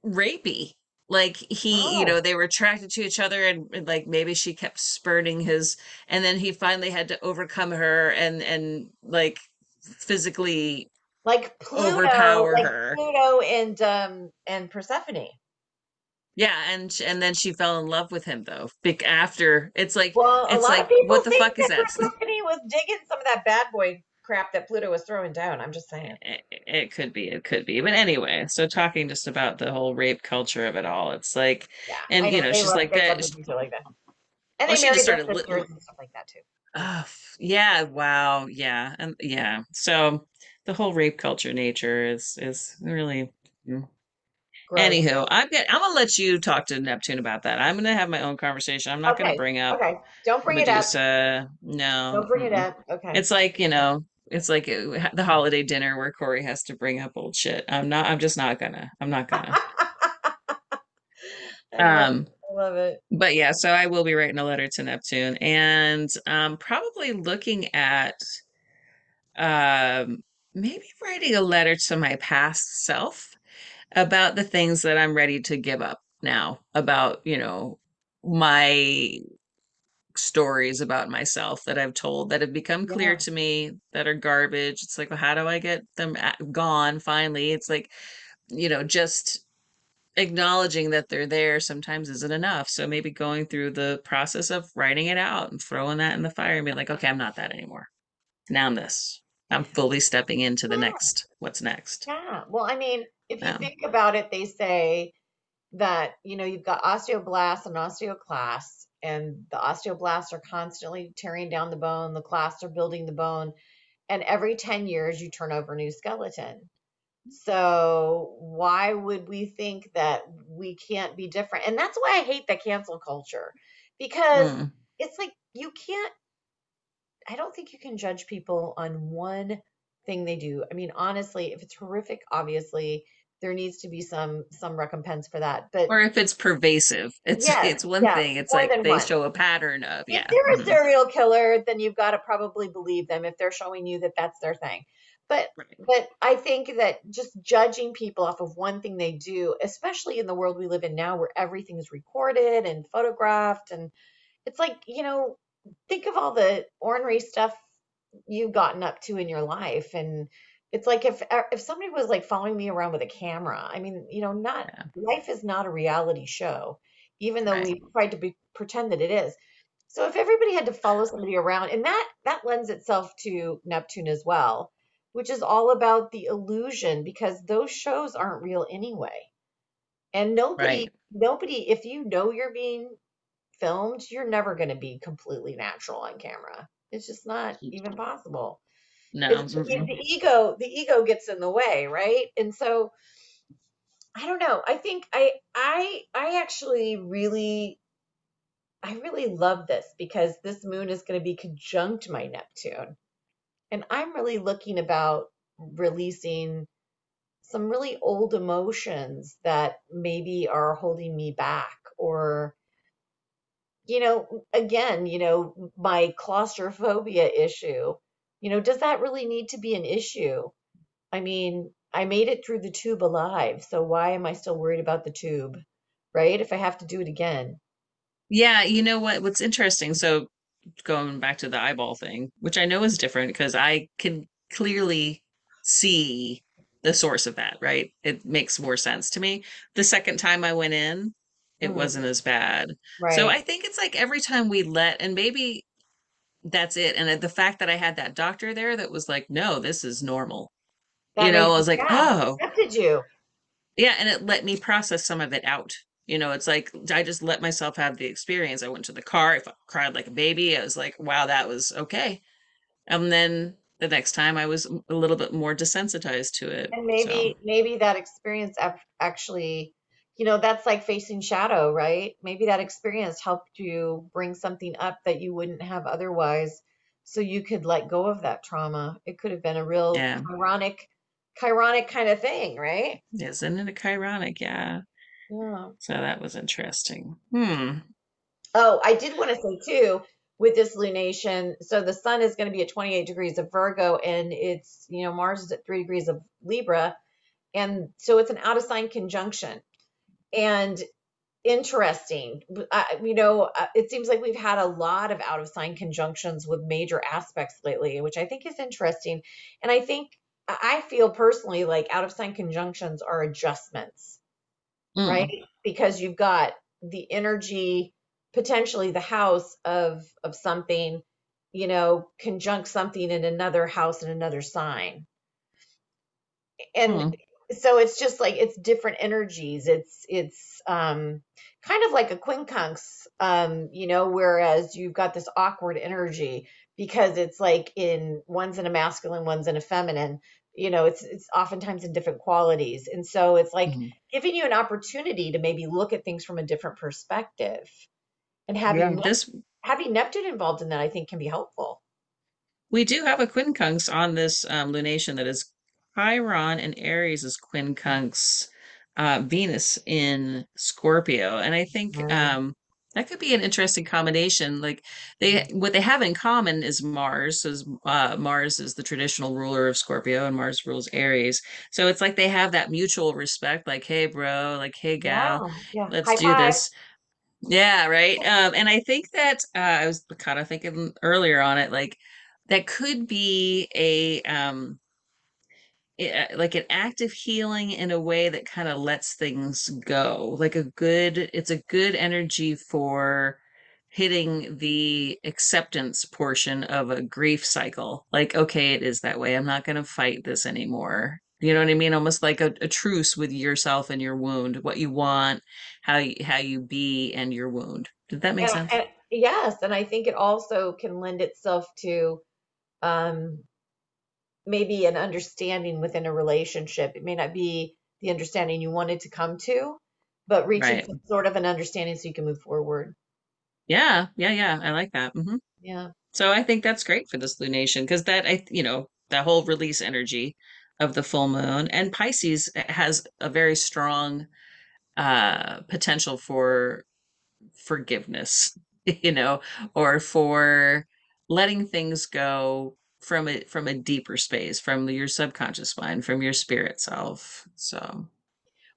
rapey. Like he, you know, oh they were attracted to each other and, and like maybe she kept spurning his and then he finally had to overcome her and and like physically like pluto overpower like her. pluto and um and persephone Yeah, and sh- and then she fell in love with him though. Bec after it's like well a it's lot of like people what the think fuck is that that? persephone was digging some of that bad boy crap that pluto was throwing down i'm just saying It, it could be, it could be. But anyway, so talking just about the whole rape culture of it all. It's like, yeah and you know she's love like that. like that and Well, they she just started. Li and stuff like that too oh, yeah, wow, yeah, and yeah. So the whole rape culture nature is is really. Hmm, gross Anywho, I'm gonna I'm gonna let you talk to Neptune about that. I'm gonna have my own conversation. I'm not gonna bring up Okay. Don't bring it up. Medusa. No. Don't bring it mm-mm. up. Okay. It's like, you know, it's like uh, the holiday dinner where Corey has to bring up old shit. I'm not, I'm just not gonna. I'm not gonna. Um, I love it. but yeah, so I will be writing a letter to Neptune and um probably looking at um maybe writing a letter to my past self about the things that I'm ready to give up now, about, you know, my stories about myself that I've told that have become clear Yeah. to me that are garbage. It's like, well, how do I get them gone finally? It's like, you know, just acknowledging that they're there sometimes isn't enough. So maybe going through the process of writing it out and throwing that in the fire and being like, okay, I'm not that anymore. Now I'm this. I'm fully stepping into the Yeah. next. What's next? Yeah. Well, I mean, if you think about it, they say that, you know, you've got osteoblasts and osteoclasts, and the osteoblasts are constantly tearing down the bone, the clasts are building the bone, and every 10 years you turn over a new skeleton. So why would we think that we can't be different? And that's why I hate the cancel culture because Mm, it's like you can't I don't think you can judge people on one thing they do. I mean, honestly, if it's horrific, obviously there needs to be some some recompense for that. But Or if it's pervasive, it's yes, it's one yes, thing. It's like they one. show a pattern of, If yeah. they're a mhm, serial killer, then you've got to probably believe them if they're showing you that that's their thing. But Right. but I think that just judging people off of one thing they do, especially in the world we live in now where everything is recorded and photographed and it's like, you know, think of all the ornery stuff you've gotten up to in your life and it's like if uh, if somebody was like following me around with a camera i mean you know not Yeah. life is not a reality show even though Right. we tried to be, pretend that it is so if everybody had to follow somebody around and that that lends itself to neptune as well which is all about the illusion because those shows aren't real anyway and nobody Right. nobody if you know you're being filmed you're never going to be completely natural on camera it's just not even possible No. mm-mm. Mm. the ego the ego gets in the way right and so i don't know i think i i i actually really i really love this because this moon is going to be conjunct my neptune and i'm really looking about releasing some really old emotions that maybe are holding me back or you know again you know my claustrophobia issue you know does that really need to be an issue i mean i made it through the tube alive so why am i still worried about the tube right if i have to do it again Yeah, you know what? What's interesting, so going back to the eyeball thing, which I know is different because I can clearly see the source of that, right? It makes more sense to me. The second time I went in, it Mhm. wasn't as bad. So I think it's like every time we let, and maybe that's it. And uh, the fact that I had that doctor there that was like, no, this is normal. that You know, I was like, oh, accepted you yeah, and it let me process some of it out. You know, it's like I just let myself have the experience. I went to the car, I cried like a baby. I was like, wow, that was okay. And then the next time I was a little bit more desensitized to it. And So maybe maybe that experience actually, you know, that's like facing shadow, right? Maybe that experience helped you bring something up that you wouldn't have otherwise, so you could let go of that trauma. It could have been a real yeah, ironic, chironic kind of thing, right? isn't it ironic? Yeah. Yeah. So that was interesting. Hmm. Oh, I did want to say too, with this lunation, so the sun is going to be at 28 degrees of Virgo, and it's, you know, Mars is at three degrees of Libra, and so it's an out of sign conjunction. And interesting. Uh, you know, uh, it seems like we've had a lot of out of sign conjunctions with major aspects lately, which I think is interesting. And I think I feel personally like out of sign conjunctions are adjustments, right? Mm. Because you've got the energy, potentially the house of of something, you know, conjunct something in another house in another sign. And Mm. So it's just like it's different energies. It's it's um kind of like a quincunx, um, you know, whereas you've got this awkward energy because it's like in one's in a masculine, one's in a feminine. You know, it's it's oftentimes in different qualities. And so it's like Mhm. giving you an opportunity to maybe look at things from a different perspective. And having Nep- This having Neptune involved in that, I think, can be helpful. we do have a quincunx on this um, lunation that is Chiron and Aries is quincunx uh, Venus in Scorpio, and I think um, that could be an interesting combination. Like they, what they have in common is Mars. So uh, Mars is the traditional ruler of Scorpio, and Mars rules Aries. So it's like they have that mutual respect. Like, hey, bro. Like, hey, gal. Yeah, yeah. Let's High do five. this. Yeah, right. Um, and I think that uh, I was kind of thinking earlier on it, like that could be a um i- uh, like an active healing in a way that kind of lets things go. Like a good, it's a good energy for hitting the acceptance portion of a grief cycle. Like, okay, it is that way. I'm not going to fight this anymore. You know what I mean? Almost like a, a truce with yourself and your wound, what you want, how you, how you be and your wound. Did that make And, sense? and yes, and I think it also can lend itself to um, maybe an understanding within a relationship. It may not be the understanding you wanted to come to, but reaching Right. some sort of an understanding so you can move forward. Yeah, yeah, yeah. I like that. hmm Yeah. So I think that's great for this lunation because that I you know that whole release energy of the full moon and Pisces has a very strong uh potential for forgiveness, you know, or for letting things go from a from a deeper space, from your subconscious mind, from your spirit self. So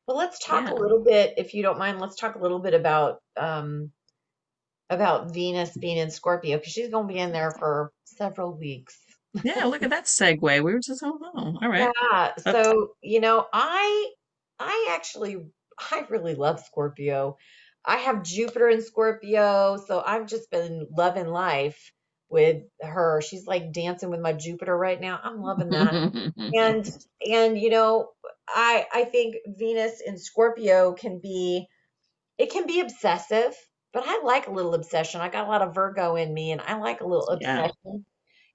Well, let's talk a little bit, if you don't mind, let's talk a little bit about um, about Venus being in Scorpio because she's going to be in there for several weeks. Yeah, look at that segue. We were just oh, oh all right. Yeah. So, you know, I I actually I really love Scorpio. I have Jupiter in Scorpio, so I've just been loving life with her. She's like dancing with my Jupiter right now. I'm loving that. And and you know, I I think Venus in Scorpio can be it can be obsessive, but I like a little obsession. I got a lot of Virgo in me and I like a little obsession. yeah.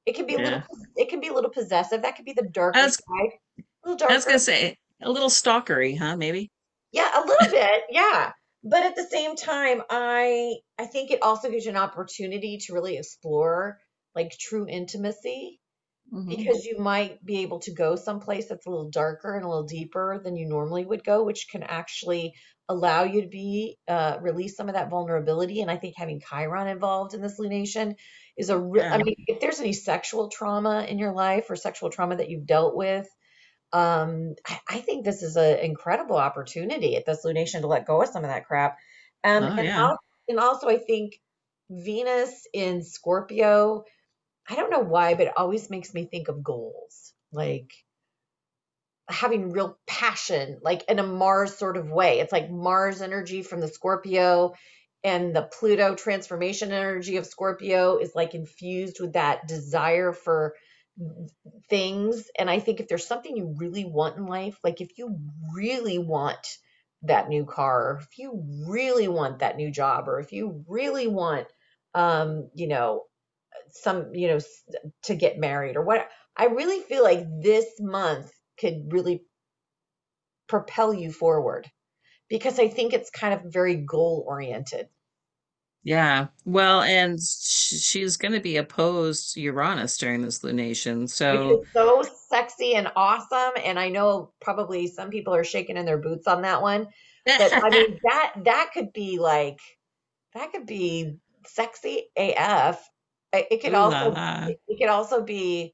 It can be a little it can be a little possessive. That could be the darker was side. A little I was gonna say a little stalkery, huh? Maybe. Yeah, a little bit. Yeah. But at the same time, I I think it also gives you an opportunity to really explore like true intimacy hmm because you might be able to go someplace that's a little darker and a little deeper than you normally would go, which can actually allow you to be uh, release some of that vulnerability. And I think having Chiron involved in this lunation is a real. I mean, if there's any sexual trauma in your life or sexual trauma that you've dealt with, um, I, I think this is an incredible opportunity at this lunation to let go of some of that crap. Um, Oh and yeah. also, and also, I think Venus in Scorpio I don't know why, but it always makes me think of goals, like having real passion, like in a Mars sort of way. It's like Mars energy from the Scorpio and the Pluto transformation energy of Scorpio is like infused with that desire for things. And I think if there's something you really want in life, like if you really want that new car, or if you really want that new job, or if you really want, um, you know, some, you know, to get married or what. I really feel like this month could really propel you forward because I think it's kind of very goal oriented. Yeah. Well, and sh she's going to be opposed to Uranus during this lunation. which So, is so sexy and awesome. And I know probably some people are shaking in their boots on that one, but I mean that that could be like that could be sexy AF. It could ooh also la. it could also be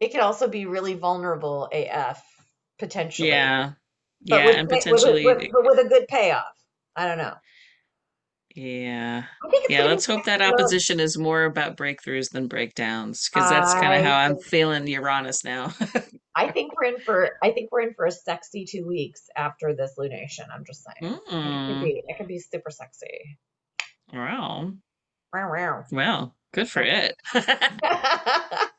it could also be really vulnerable AF potentially, Yeah. but Yeah, with and pay- with with, potentially, but with a good payoff. I don't know. Yeah. I think it's Yeah, let's hope that opposition is more about breakthroughs than breakdowns, because that's kind of how I'm feeling Uranus now. I think we're in for I think we're in for a sexy two weeks after this lunation. I'm just saying. Think it could Mm, be it could be super sexy. wow. Wow, wow. Well, good for it.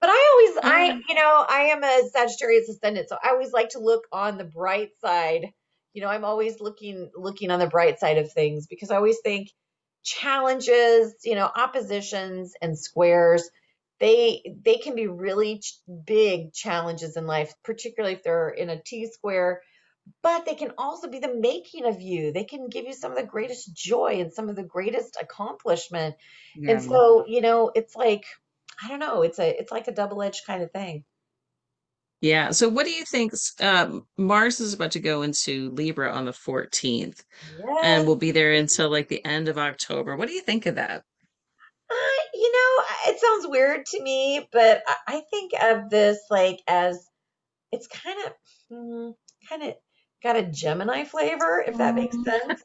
But I always, I, Um, you know, I am a Sagittarius ascendant, so I always like to look on the bright side. You know, I'm always looking looking on the bright side of things because I always think challenges, you know, oppositions and squares, they they can be really ch- big challenges in life, particularly if they're in a T square, but they can also be the making of you. They can give you some of the greatest joy and some of the greatest accomplishment and so, you know, it's like, I don't know, it's a it's like a double-edged kind of thing. Yeah. So what do you think? Um, Mars is about to go into Libra on the 14th and Yes. will be there until like the end of October. What do you think of that? Uh, you know, it sounds weird to me, but I I think of this like as it's kind of mm, kind of got a Gemini flavor, if that makes Mm, sense.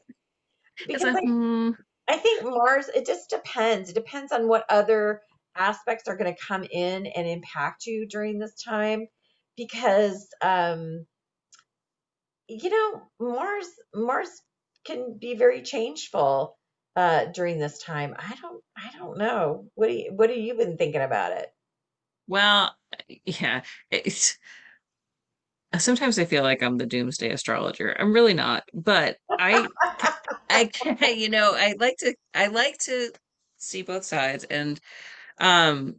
It's Because a I hmm. I think Mars, it just depends. It depends on what other aspects are going to come in and impact you during this time. Because um you know, Mars Mars can be very changeful uh during this time. I don't I don't know. What do you what have you been thinking about it? Well, yeah. It's sometimes I feel like I'm the doomsday astrologer. I'm really not, but I can, you know, I like to I like to see both sides and um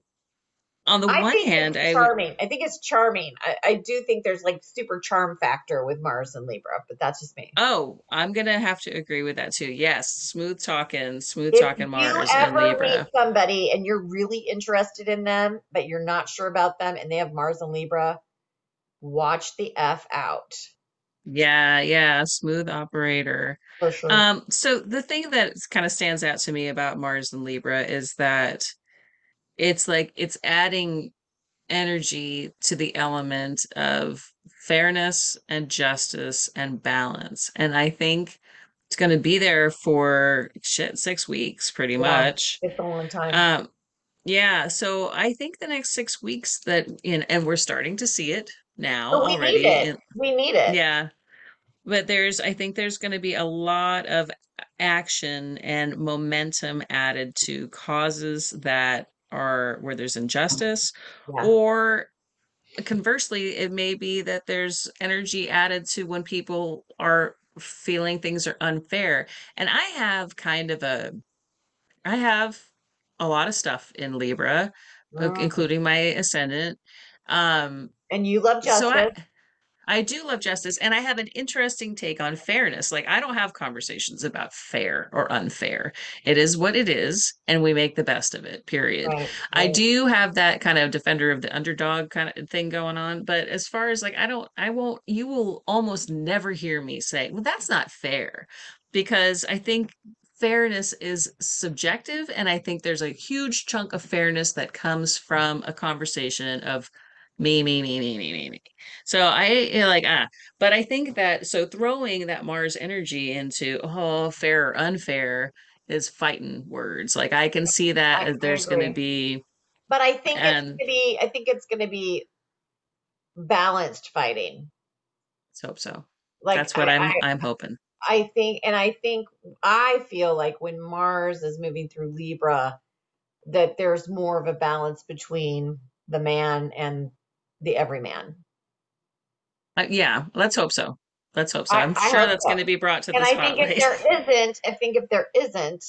on the I one hand, I charming. I think it's charming. I, I do think there's like super charm factor with Mars and Libra, but that's just me. oh, I'm gonna have to agree with that too. Yes, smooth talking, smooth If talking Mars and ever meet Libra. somebody and you're really interested in them, but you're not sure about them and they have Mars and Libra, watch the F out Yeah, yeah, smooth operator. sure. Um, so the thing that kind of stands out to me about Mars and Libra is that it's like it's adding energy to the element of fairness and justice and balance. And I think it's going to be there for shit, six weeks pretty Yeah, much. it's a long time. Um, yeah, so I think the next six weeks that in and we're starting to see it now But we need already. it. And We need it. yeah, but there's I think there's going to be a lot of action and momentum added to causes that are where there's injustice Yeah. or conversely, it may be that there's energy added to when people are feeling things are unfair. And I have kind of a, I have a lot of stuff in Libra, Mm. including my ascendant. Um, And you love so I, justice. I do love justice, and I have an interesting take on fairness. Like, I don't have conversations about fair or unfair. It is what it is, and we make the best of it, period. Right, I do have that kind of defender of the underdog kind of thing going on, but as far as like, I don't, I won't, you will almost never hear me say, well, that's not fair, because I think fairness is subjective, and I think there's a huge chunk of fairness that comes from a conversation of me, me, me, me, me, me, me. So I you know, like ah, but I think that so throwing that Mars energy into oh fair or unfair is fighting words. Like I can see that I, as there's going to be But I think it's gonna be I think it's gonna be balanced fighting. let's hope so. Like That's what I, I'm I I'm hoping. I think and I think I feel like when Mars is moving through Libra that there's more of a balance between the man and the everyman. Uh, yeah, let's hope so. Let's hope so. I'm I sure that's so. going to be brought to And the I think if there isn't, I think if there isn't,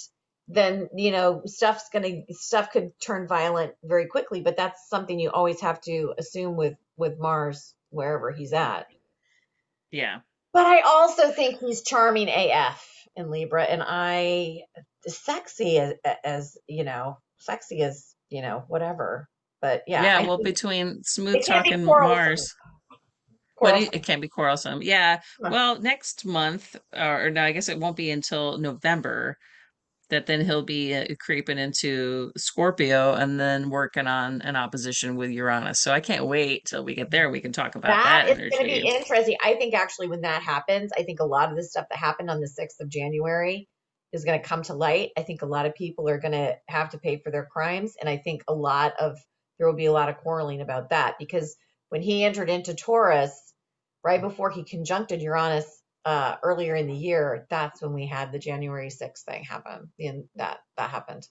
then you know stuff's gonna stuff could turn violent very quickly. But that's something you always have to assume with with Mars wherever he's at. Yeah. But I also think he's charming AF in Libra, and I sexy as, as you know, sexy as you know, whatever. But yeah, Yeah, I well, think between smooth it can't be talking quarrelsome. Mars, what do you, it can be quarrelsome. Yeah. Huh. Well, next month, or, or no, I guess it won't be until November that then he'll be uh, creeping into Scorpio and then working on an opposition with Uranus. So I can't wait till we get there. We can talk about That that is going to be interesting. I think actually when that happens, I think a lot of the stuff that happened on the 6th of January is going to come to light. I think a lot of people are going to have to pay for their crimes. And I think a lot of, there will be a lot of quarreling about that because when he entered into Taurus, right before he conjuncted Uranus uh, earlier in the year, that's when we had the January 6th thing happen. And that, that happened.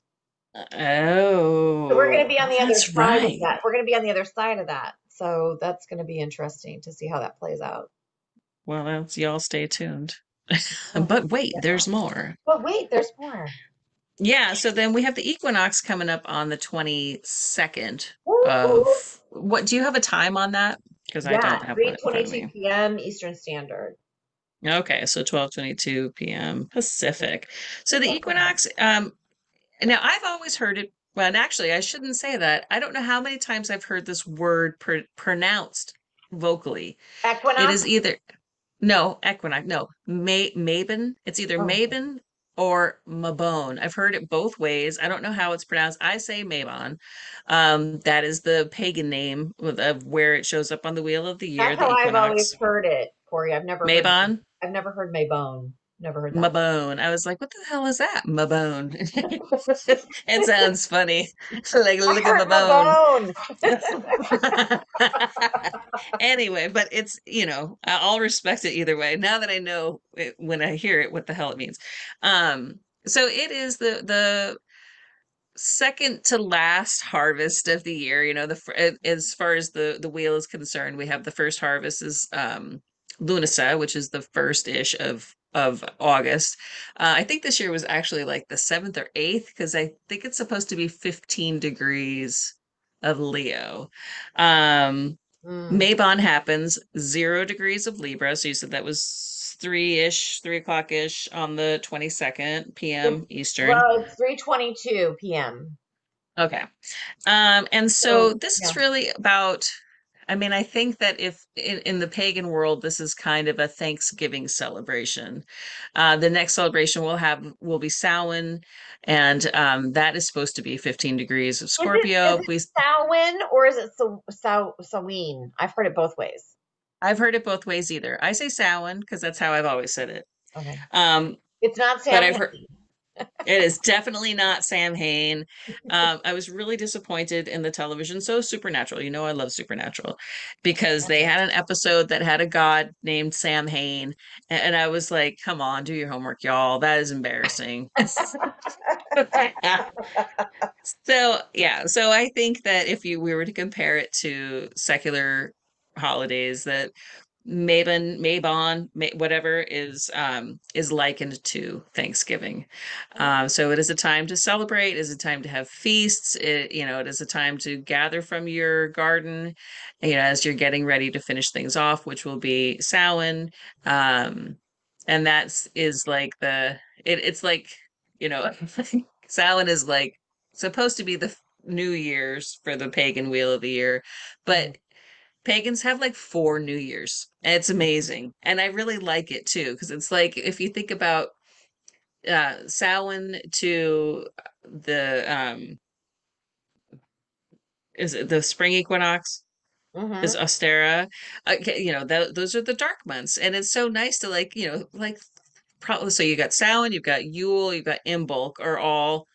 Oh, So we're going to be on the other side right. of that. We're going to be on the other side of that. So that's going to be interesting to see how that plays out. Well, that's y'all stay tuned. But wait, yeah. there's more. But wait, there's more. Yeah, so then we have the equinox coming up on the 22nd Woo! of what do you have a time on that? Because I don't have one in 3:22 p.m. Eastern Standard. Okay, so 12:22 p.m. Pacific. So the equinox, um, now I've always heard it, well, and actually I shouldn't say that. I don't know how many times I've heard this word pr pronounced vocally. It Equinox. is either no, equinox, no, May Mabon. It's either Oh, Mabon or Mabon. I've heard it both ways. I don't know how it's pronounced. I say Mabon. Um, that is the pagan name of, of where it shows up on the wheel of the year, That's the how I've always heard it, Corey. I've never heard. Mabon. I've never heard Maybone. Never heard that. Mabone. I was like, what the hell is that? Mabone. it sounds funny. like, look at my bone. Mabone. anyway, but it's, you know, I- I'll respect it either way. Now that I know it, when I hear it, what the hell it means. Um, so it is the, the, second to last harvest of the year you know the as far as the the wheel is concerned we have the first harvest is um Lughnasadh which is the first ish of of august uh, i think this year was actually like the 7th or 8th because i think it's supposed to be 15 degrees of leo um Mm. Mabon happens zero degrees of Libra. So you said that was three ish, three o'clock ish on the 22nd p.m. Eastern. Well, it's 3:22 p.m. Okay. Um, and so So this yeah. is really about, I mean, I think that if in, in the pagan world, this is kind of a Thanksgiving celebration. Uh, the next celebration we'll have will be Samhain, and um, that is supposed to be 15 degrees of Scorpio. is We, it Samhain or is it Sa- Sa- Samhain? I've heard it both ways. I've heard it both ways either. I say Samhain because that's how I've always said it. Okay. Um, It's not Samhain. It is definitely not Sam Hain. Um, I was really disappointed in the television. So Supernatural, you know, I love Supernatural because they had an episode that had a god named Sam Hain, and I was like, "Come on, do your homework, y'all. That is embarrassing." So yeah, so I think that if you we were to compare it to secular holidays, that Mabon, Mabon, whatever is um is likened to Thanksgiving. Um, so it is a time to celebrate, it is a time to have feasts, it, you know, it is a time to gather from your garden, you know, as you're getting ready to finish things off, which will be Samhain. Um, and that's is like the it, it's like, you know, Samhain is like supposed to be the New Year's for the pagan wheel of the year, but pagans have like four New Years. And it's amazing. And I really like it too, because it's like if you think about uh Samhain to the um is it the spring equinox Mhm. is Ostara. Okay, you know, tho- those are the dark months. And it's so nice to like, you know, like probably so you got Samhain, you've got Yule, you've got Imbolc are all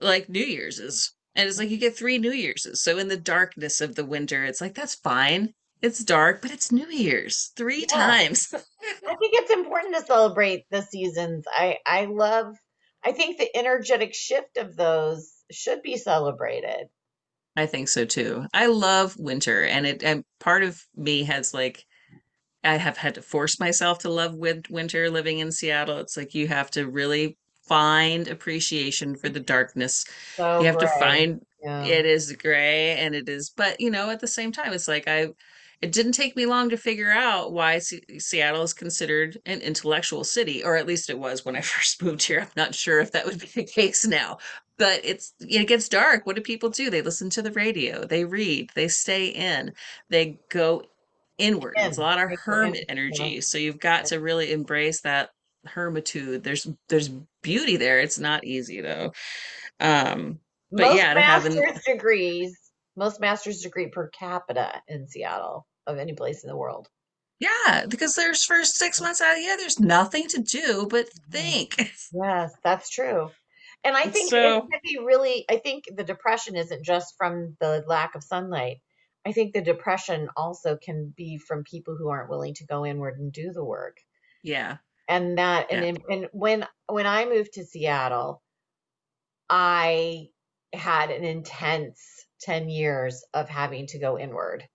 like New Year's is. And it's like you get three New Year's. So in the darkness of the winter, it's like that's fine. It's dark, but it's New Year's three Yeah. times. I think it's important to celebrate the seasons. I I love I think the energetic shift of those should be celebrated. I think so too. I love winter, and it and part of me has like I have had to force myself to love win winter living in Seattle. It's like you have to really find appreciation for the darkness. So You have to find Yeah. it is gray and it is, but you know, at the same time, it's like I, it didn't take me long to figure out why Se Seattle is considered an intellectual city, or at least it was when I first moved here. I'm not sure if that would be the case now, but it's, it gets dark. What do people do? They listen to the radio, they read, they stay in, they go inward. It's a lot of hermit energy. So you've got to really embrace that hermitude. There's there's beauty there. It's not easy though. Um, but Most yeah, to have an master's degrees, most master's degree per capita in Seattle of any place in the world. yeah, because there's for six months out of the year, there's nothing to do but think. Yes, that's true. And I think it can be really, I think the depression isn't just from the lack of sunlight. I think the depression also can be from people who aren't willing to go inward and do the work. yeah, And that, and yeah, and when when I moved to Seattle, I had an intense 10 years of having to go inward.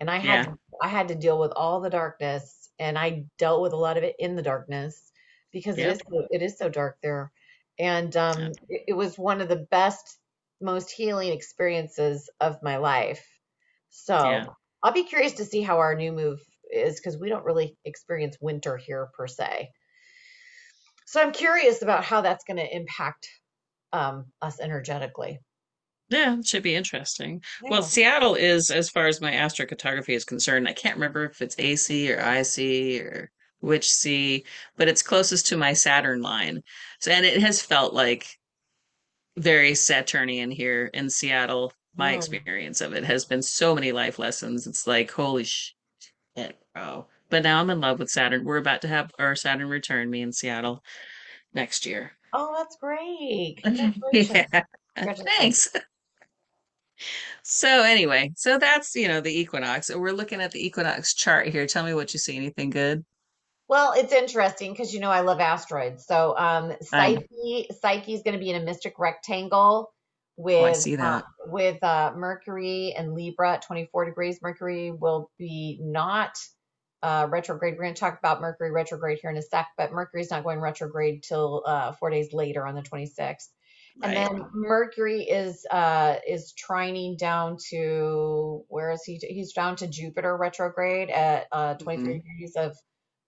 And I had yeah, to, I had to deal with all the darkness and I dealt with a lot of it in the darkness because it is so, it is so dark there. And um yeah, it, it was one of the best most healing experiences of my life. yeah. So, I'll be curious to see how our new move is because we don't really experience winter here per se. So I'm curious about how that's going to impact um, us energetically. Yeah, it should be interesting. Well, Seattle is, as far as my astrocartography is concerned, I can't remember if it's AC or IC or which C, but it's closest to my Saturn line. So, and it has felt like very Saturnian here in Seattle. My Mm. experience of it has been so many life lessons. It's like, holy shit, bro. But now I'm in love with Saturn. We're about to have our Saturn return, me in Seattle next year. Oh, that's great. Congratulations. Yeah, Congratulations. thanks. So anyway, so that's, you know, the equinox. We're looking at the equinox chart here. Tell me what you see. Anything good? Well, it's interesting because you know I love asteroids. So um Psyche Psyche is going to be in a mystic rectangle Oh, I with see uh that. with uh Mercury and Libra at 24 degrees. Mercury will be not uh retrograde. We're going to talk about Mercury retrograde here in a sec, but Mercury's not going retrograde till uh 4 days later on the 26th. And then Mercury is uh is trining down to where is he? He's down to Jupiter retrograde at uh 23 hmm degrees of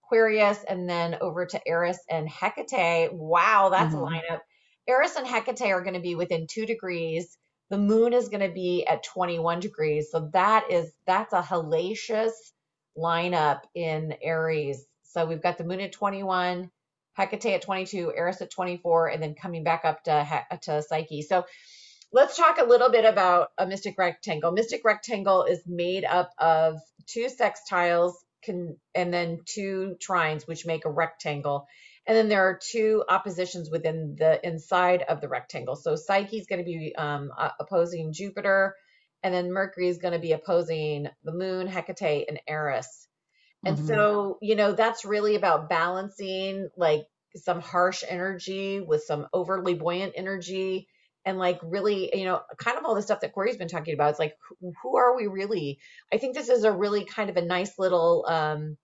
Aquarius and then over to Eris and Hecate. Wow, that's a hmm lineup. Eris and Hecate are going to be within 2 degrees. The moon is going to be at 21 degrees. So that is that's a hellacious lineup in Aries. So we've got the moon at 21, Hecate at 22, Eris at 24, and then coming back up to to Psyche. So let's talk a little bit about a mystic rectangle. Mystic rectangle is made up of two sextiles can, and then two trines, which make a rectangle. And then there are two oppositions within the inside of the rectangle. So Psyche is going to be um, opposing Jupiter, and then Mercury is going to be opposing the Moon, Hecate, and Eris. And hmm so, you know, that's really about balancing like some harsh energy with some overly buoyant energy and like really, you know, kind of all the stuff that Corey's been talking about. It's like, who, who are we really? I think this is a really kind of a nice little, um,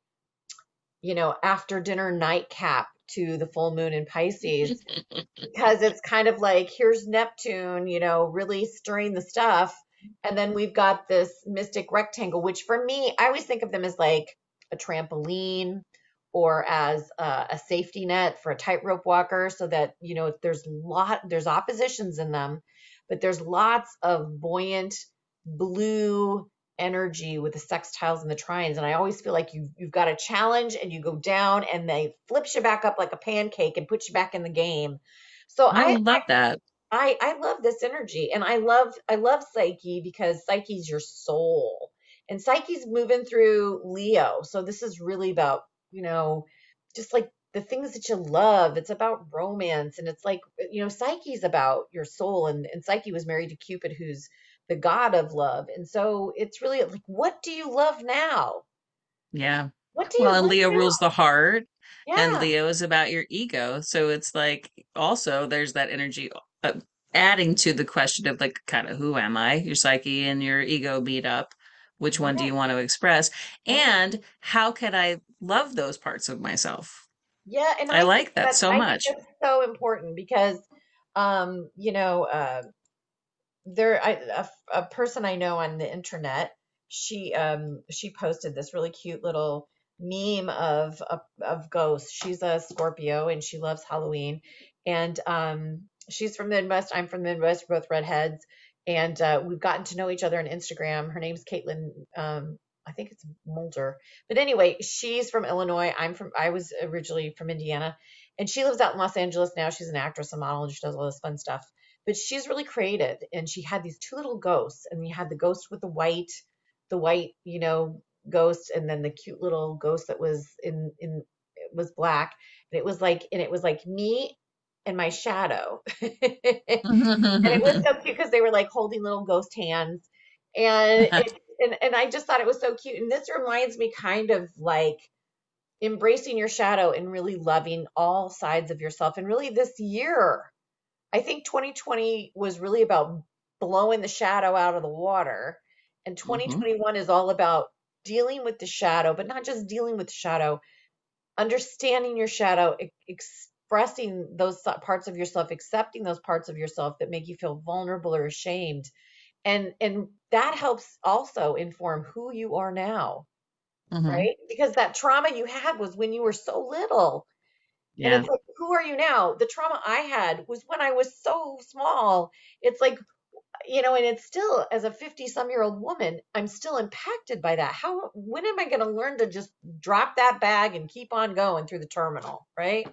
you know, after dinner nightcap to the full moon in Pisces because it's kind of like here's Neptune, you know, really stirring the stuff. And then we've got this mystic rectangle, which for me, I always think of them as like a trampoline or as a, a safety net for a tightrope walker so that, you know, there's lot, there's oppositions in them, but there's lots of buoyant blue energy with the sextiles and the trines. And I always feel like you, you've got a challenge and you go down and they flips you back up like a pancake and puts you back in the game. So I I, love that. I I love this energy and I love I love Psyche because Psyche's your soul. And Psyche's moving through Leo. So this is really about, you know, just like the things that you love. It's about romance and it's like, you know, Psyche's about your soul and and Psyche was married to Cupid who's the god of love. And so it's really like what do you love now? Yeah. What do you Well, and Leo now? rules the heart, and Leo is about your ego. So it's like also there's that energy uh, adding to the question of like kind of who am I? Your psyche and your ego meet up. Which one do you want to express? And how can I love those parts of myself? Yeah, and I I like that so I much. that's so important because um, you know, uh there I, a, a person I know on the internet, she um she posted this really cute little meme of of, of ghosts. She's a Scorpio and she loves Halloween. And um she's from the Midwest, I'm from the Midwest, we're both redheads. And uh, we've gotten to know each other on Instagram. Her name's Caitlin um I think it's Mulder. But anyway, she's from Illinois. I'm from I was originally from Indiana. And she lives out in Los Angeles now. She's an actress, a model, and she does all this fun stuff but she's really creative and she had these two little ghosts and you had the ghost with the white the white you know ghost and then the cute little ghost that was in in it was black. And it was like and it was like me and my shadow. And it was so cute because they were like holding little ghost hands. And it and, and i just thought it was so cute. And this reminds me kind of like embracing your shadow and really loving all sides of yourself. And really this year I think 2020 was really about blowing the shadow out of the water, and hmm 2021 is all about dealing with the shadow, but not just dealing with the shadow, understanding your shadow, e- expressing those parts of yourself, accepting those parts of yourself that make you feel vulnerable or ashamed. And and that helps also inform who you are now, hmm right? Because that trauma you had was when you were so little and Yeah. it's like, who are you now? The trauma I had was when I was so small. It's like, you know, and it's still, as a 50 some year old woman, I'm still impacted by that. How, when am I going to learn to just drop that bag and keep on going through the terminal? Right.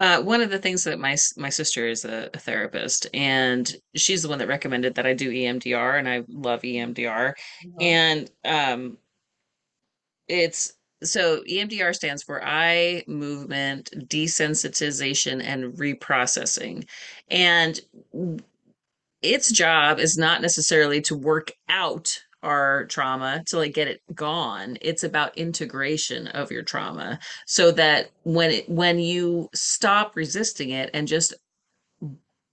Uh, one of the things that my my sister is a, a therapist, and she's the one that recommended that I do EMDR, and I love EMDR. Mhm. And um, it's so EMDR stands for eye movement desensitization and reprocessing, and its job is not necessarily to work out our trauma to like get it gone. It's about integration of your trauma so that when it when you stop resisting it and just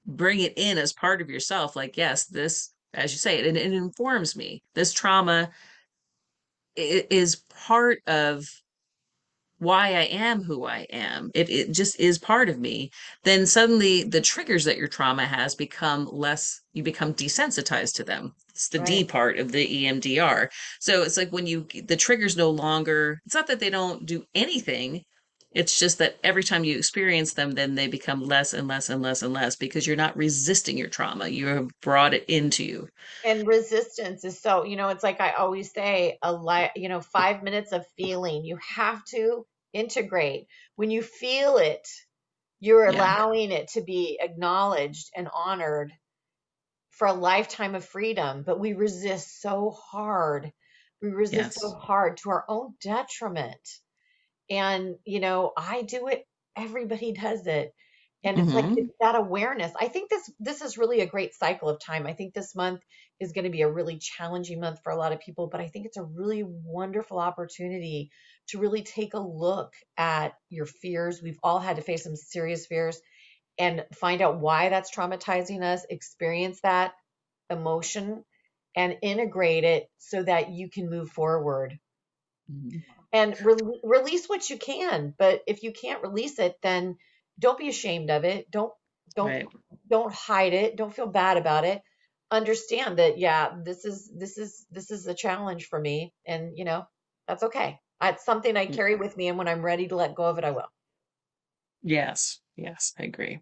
bring it in as part of yourself like yes this as you say it, it informs me. This trauma is part of why I am who I am, it, it just is part of me, then suddenly the triggers that your trauma has become less, you become desensitized to them. It's the D part of the EMDR. So it's like when you, the triggers no longer, it's not that they don't do anything. It's just that every time you experience them, then they become less and less and less and less because you're not resisting your trauma. You have brought it into you. And resistance is so, you know, it's like I always say, a li you know, five minutes of feeling. You have to integrate. When you feel it, you're Yeah. allowing it to be acknowledged and honored for a lifetime of freedom, but we resist so hard. We resist so hard to our own detriment. And, you know, I do it, everybody does it. And it's like hmm it's that awareness. I think this this is really a great cycle of time. I think this month is going to be a really challenging month for a lot of people, but I think it's a really wonderful opportunity to really take a look at your fears. We've all had to face some serious fears and find out why that's traumatizing us, experience that emotion and integrate it so that you can move forward hmm and re- release what you can. But if you can't release it, then don't be ashamed of it. Don't don't Right. don't hide it. Don't feel bad about it. Understand that yeah, this is this is this is a challenge for me and you know, that's okay. It's something I mm. carry with me and when I'm ready to let go of it, I will. Yes. Yes. I agree.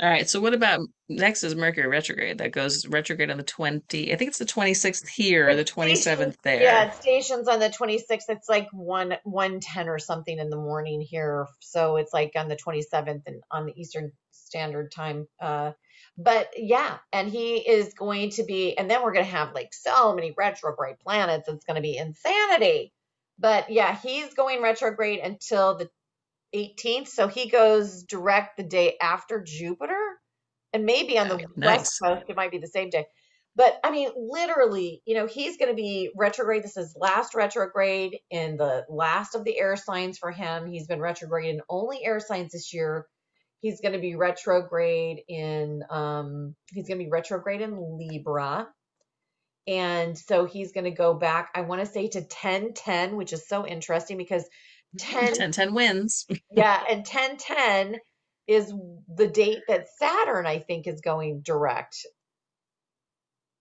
All right. So what about next is Mercury retrograde that goes retrograde on the 20, I think it's the 26th here, or the It stations, 27th yeah, there. it stations on the 26th. It's like 1 110 or something in the morning here. So it's like on the 27th and on the Eastern Standard Time. Uh, but yeah, and he is going to be, and then we're going to have like so many retrograde planets. It's going to be insanity. But yeah, he's going retrograde until the 18th. So he goes direct the day after Jupiter. And maybe on the Okay, West. Coast, it might be the same day. But I mean, literally, you know, he's going to be retrograde. This is last retrograde in the last of the air signs for him. He's been retrograde in only air signs this year. He's going to be retrograde in, um, he's going to be retrograde in Libra. And so he's going to go back, I want to say to 1010, which is so interesting because 10 10 10 wins. yeah, and 1010 is the date that Saturn, I think, is going direct.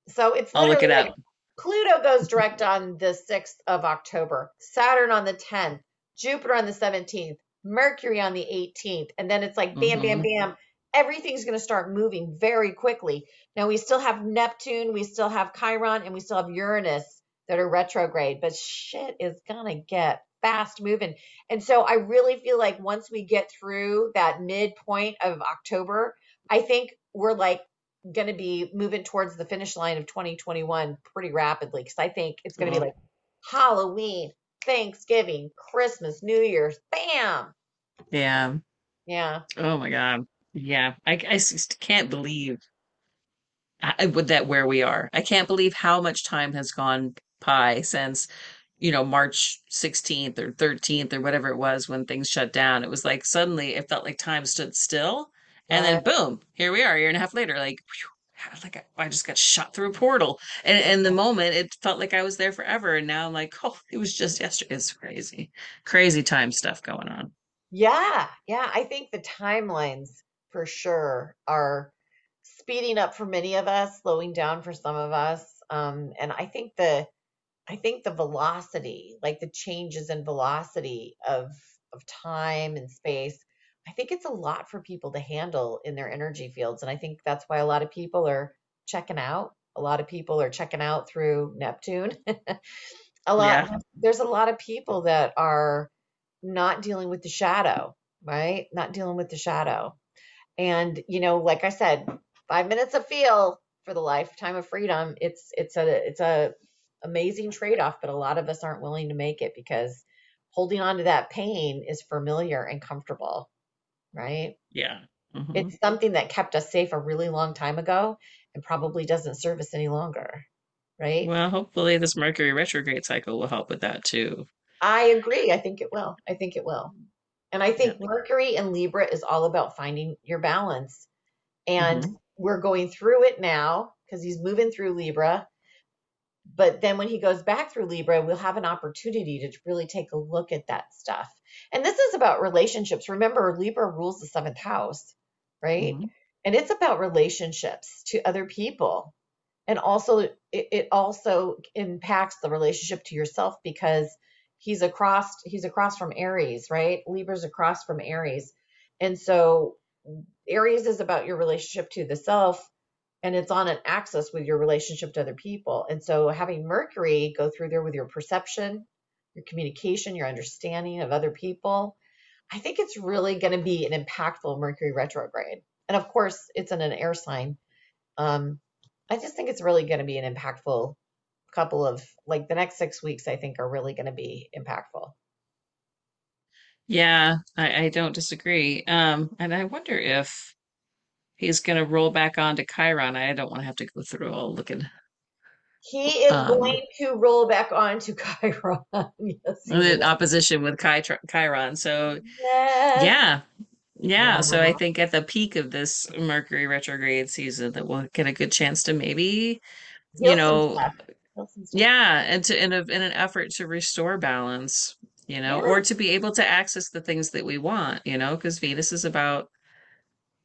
So it's I'll look it up. like Pluto goes direct on the 6th of October, Saturn on the 10th, Jupiter on the 17th, Mercury on the 18th. And then it's like bam, bam, hmm bam. Everything's going to start moving very quickly. Now we still have Neptune, we still have Chiron, and we still have Uranus that are retrograde, but shit is going to get fast moving. And so I really feel like once we get through that midpoint of October, I think we're like going to be moving towards the finish line of 2021 pretty rapidly because I think it's going to be Oh, like Halloween, Thanksgiving, Christmas, New Year's, bam. yeah. Yeah. Oh my God. Yeah. I, I just can't believe I, with that where we are. I can't believe how much time has gone by since, you know, March 16th or 13th or whatever it was when things shut down. It was like suddenly it felt like time stood still. And then boom, here we are, a year and a half later, like, whew, like I, I just got shot through a portal. And in the moment, it felt like I was there forever. And now I'm like, oh, it was just yesterday. It's crazy, crazy time stuff going on. Yeah. Yeah. I think the timelines for sure are speeding up for many of us, slowing down for some of us. Um, and I think the I think the velocity, like the changes in velocity of of time and space, I think it's a lot for people to handle in their energy fields. And I think that's why a lot of people are checking out. A lot of people are checking out through Neptune. a lot Yeah. there's a lot of people that are not dealing with the shadow, right? Not dealing with the shadow. And you know, like I said, five minutes of feel for the lifetime of freedom. It's it's a it's a amazing trade-off, but a lot of us aren't willing to make it because holding on to that pain is familiar and comfortable, right? Yeah. hmm It's something that kept us safe a really long time ago and probably doesn't serve us any longer, right? Well, hopefully this Mercury retrograde cycle will help with that too. I agree. I think it will. I think it will. And I Yeah. think Mercury in Libra is all about finding your balance. And hmm we're going through it now because he's moving through Libra. But then when he goes back through Libra, we'll have an opportunity to really take a look at that stuff. And this is about relationships. Remember, Libra rules the seventh house, right? hmm And it's about relationships to other people. And also, it, it also impacts the relationship to yourself because he's across he's across from Aries, right? Libra's across from Aries. And so Aries is about your relationship to the self and it's on an axis with your relationship to other people. And so having Mercury go through there with your perception, your communication, your understanding of other people, I think it's really going to be an impactful Mercury retrograde. And of course, it's in an air sign. Um, I just think it's really going to be an impactful couple of like the next six weeks, I think are really going to be impactful. Yeah, I, I don't disagree. Um, and I wonder if he's going to roll back onto Chiron. I don't want to have to go through all looking. He is Um, going to roll back onto Chiron. yes, in opposition with Chi Chiron. So Yes. yeah, yeah. So I think at the peak of this Mercury retrograde season, that we'll get a good chance to maybe, you know, stuff. Heal some stuff. yeah, and to in a in an effort to restore balance, you know, Yeah. or to be able to access the things that we want, you know, because Venus is about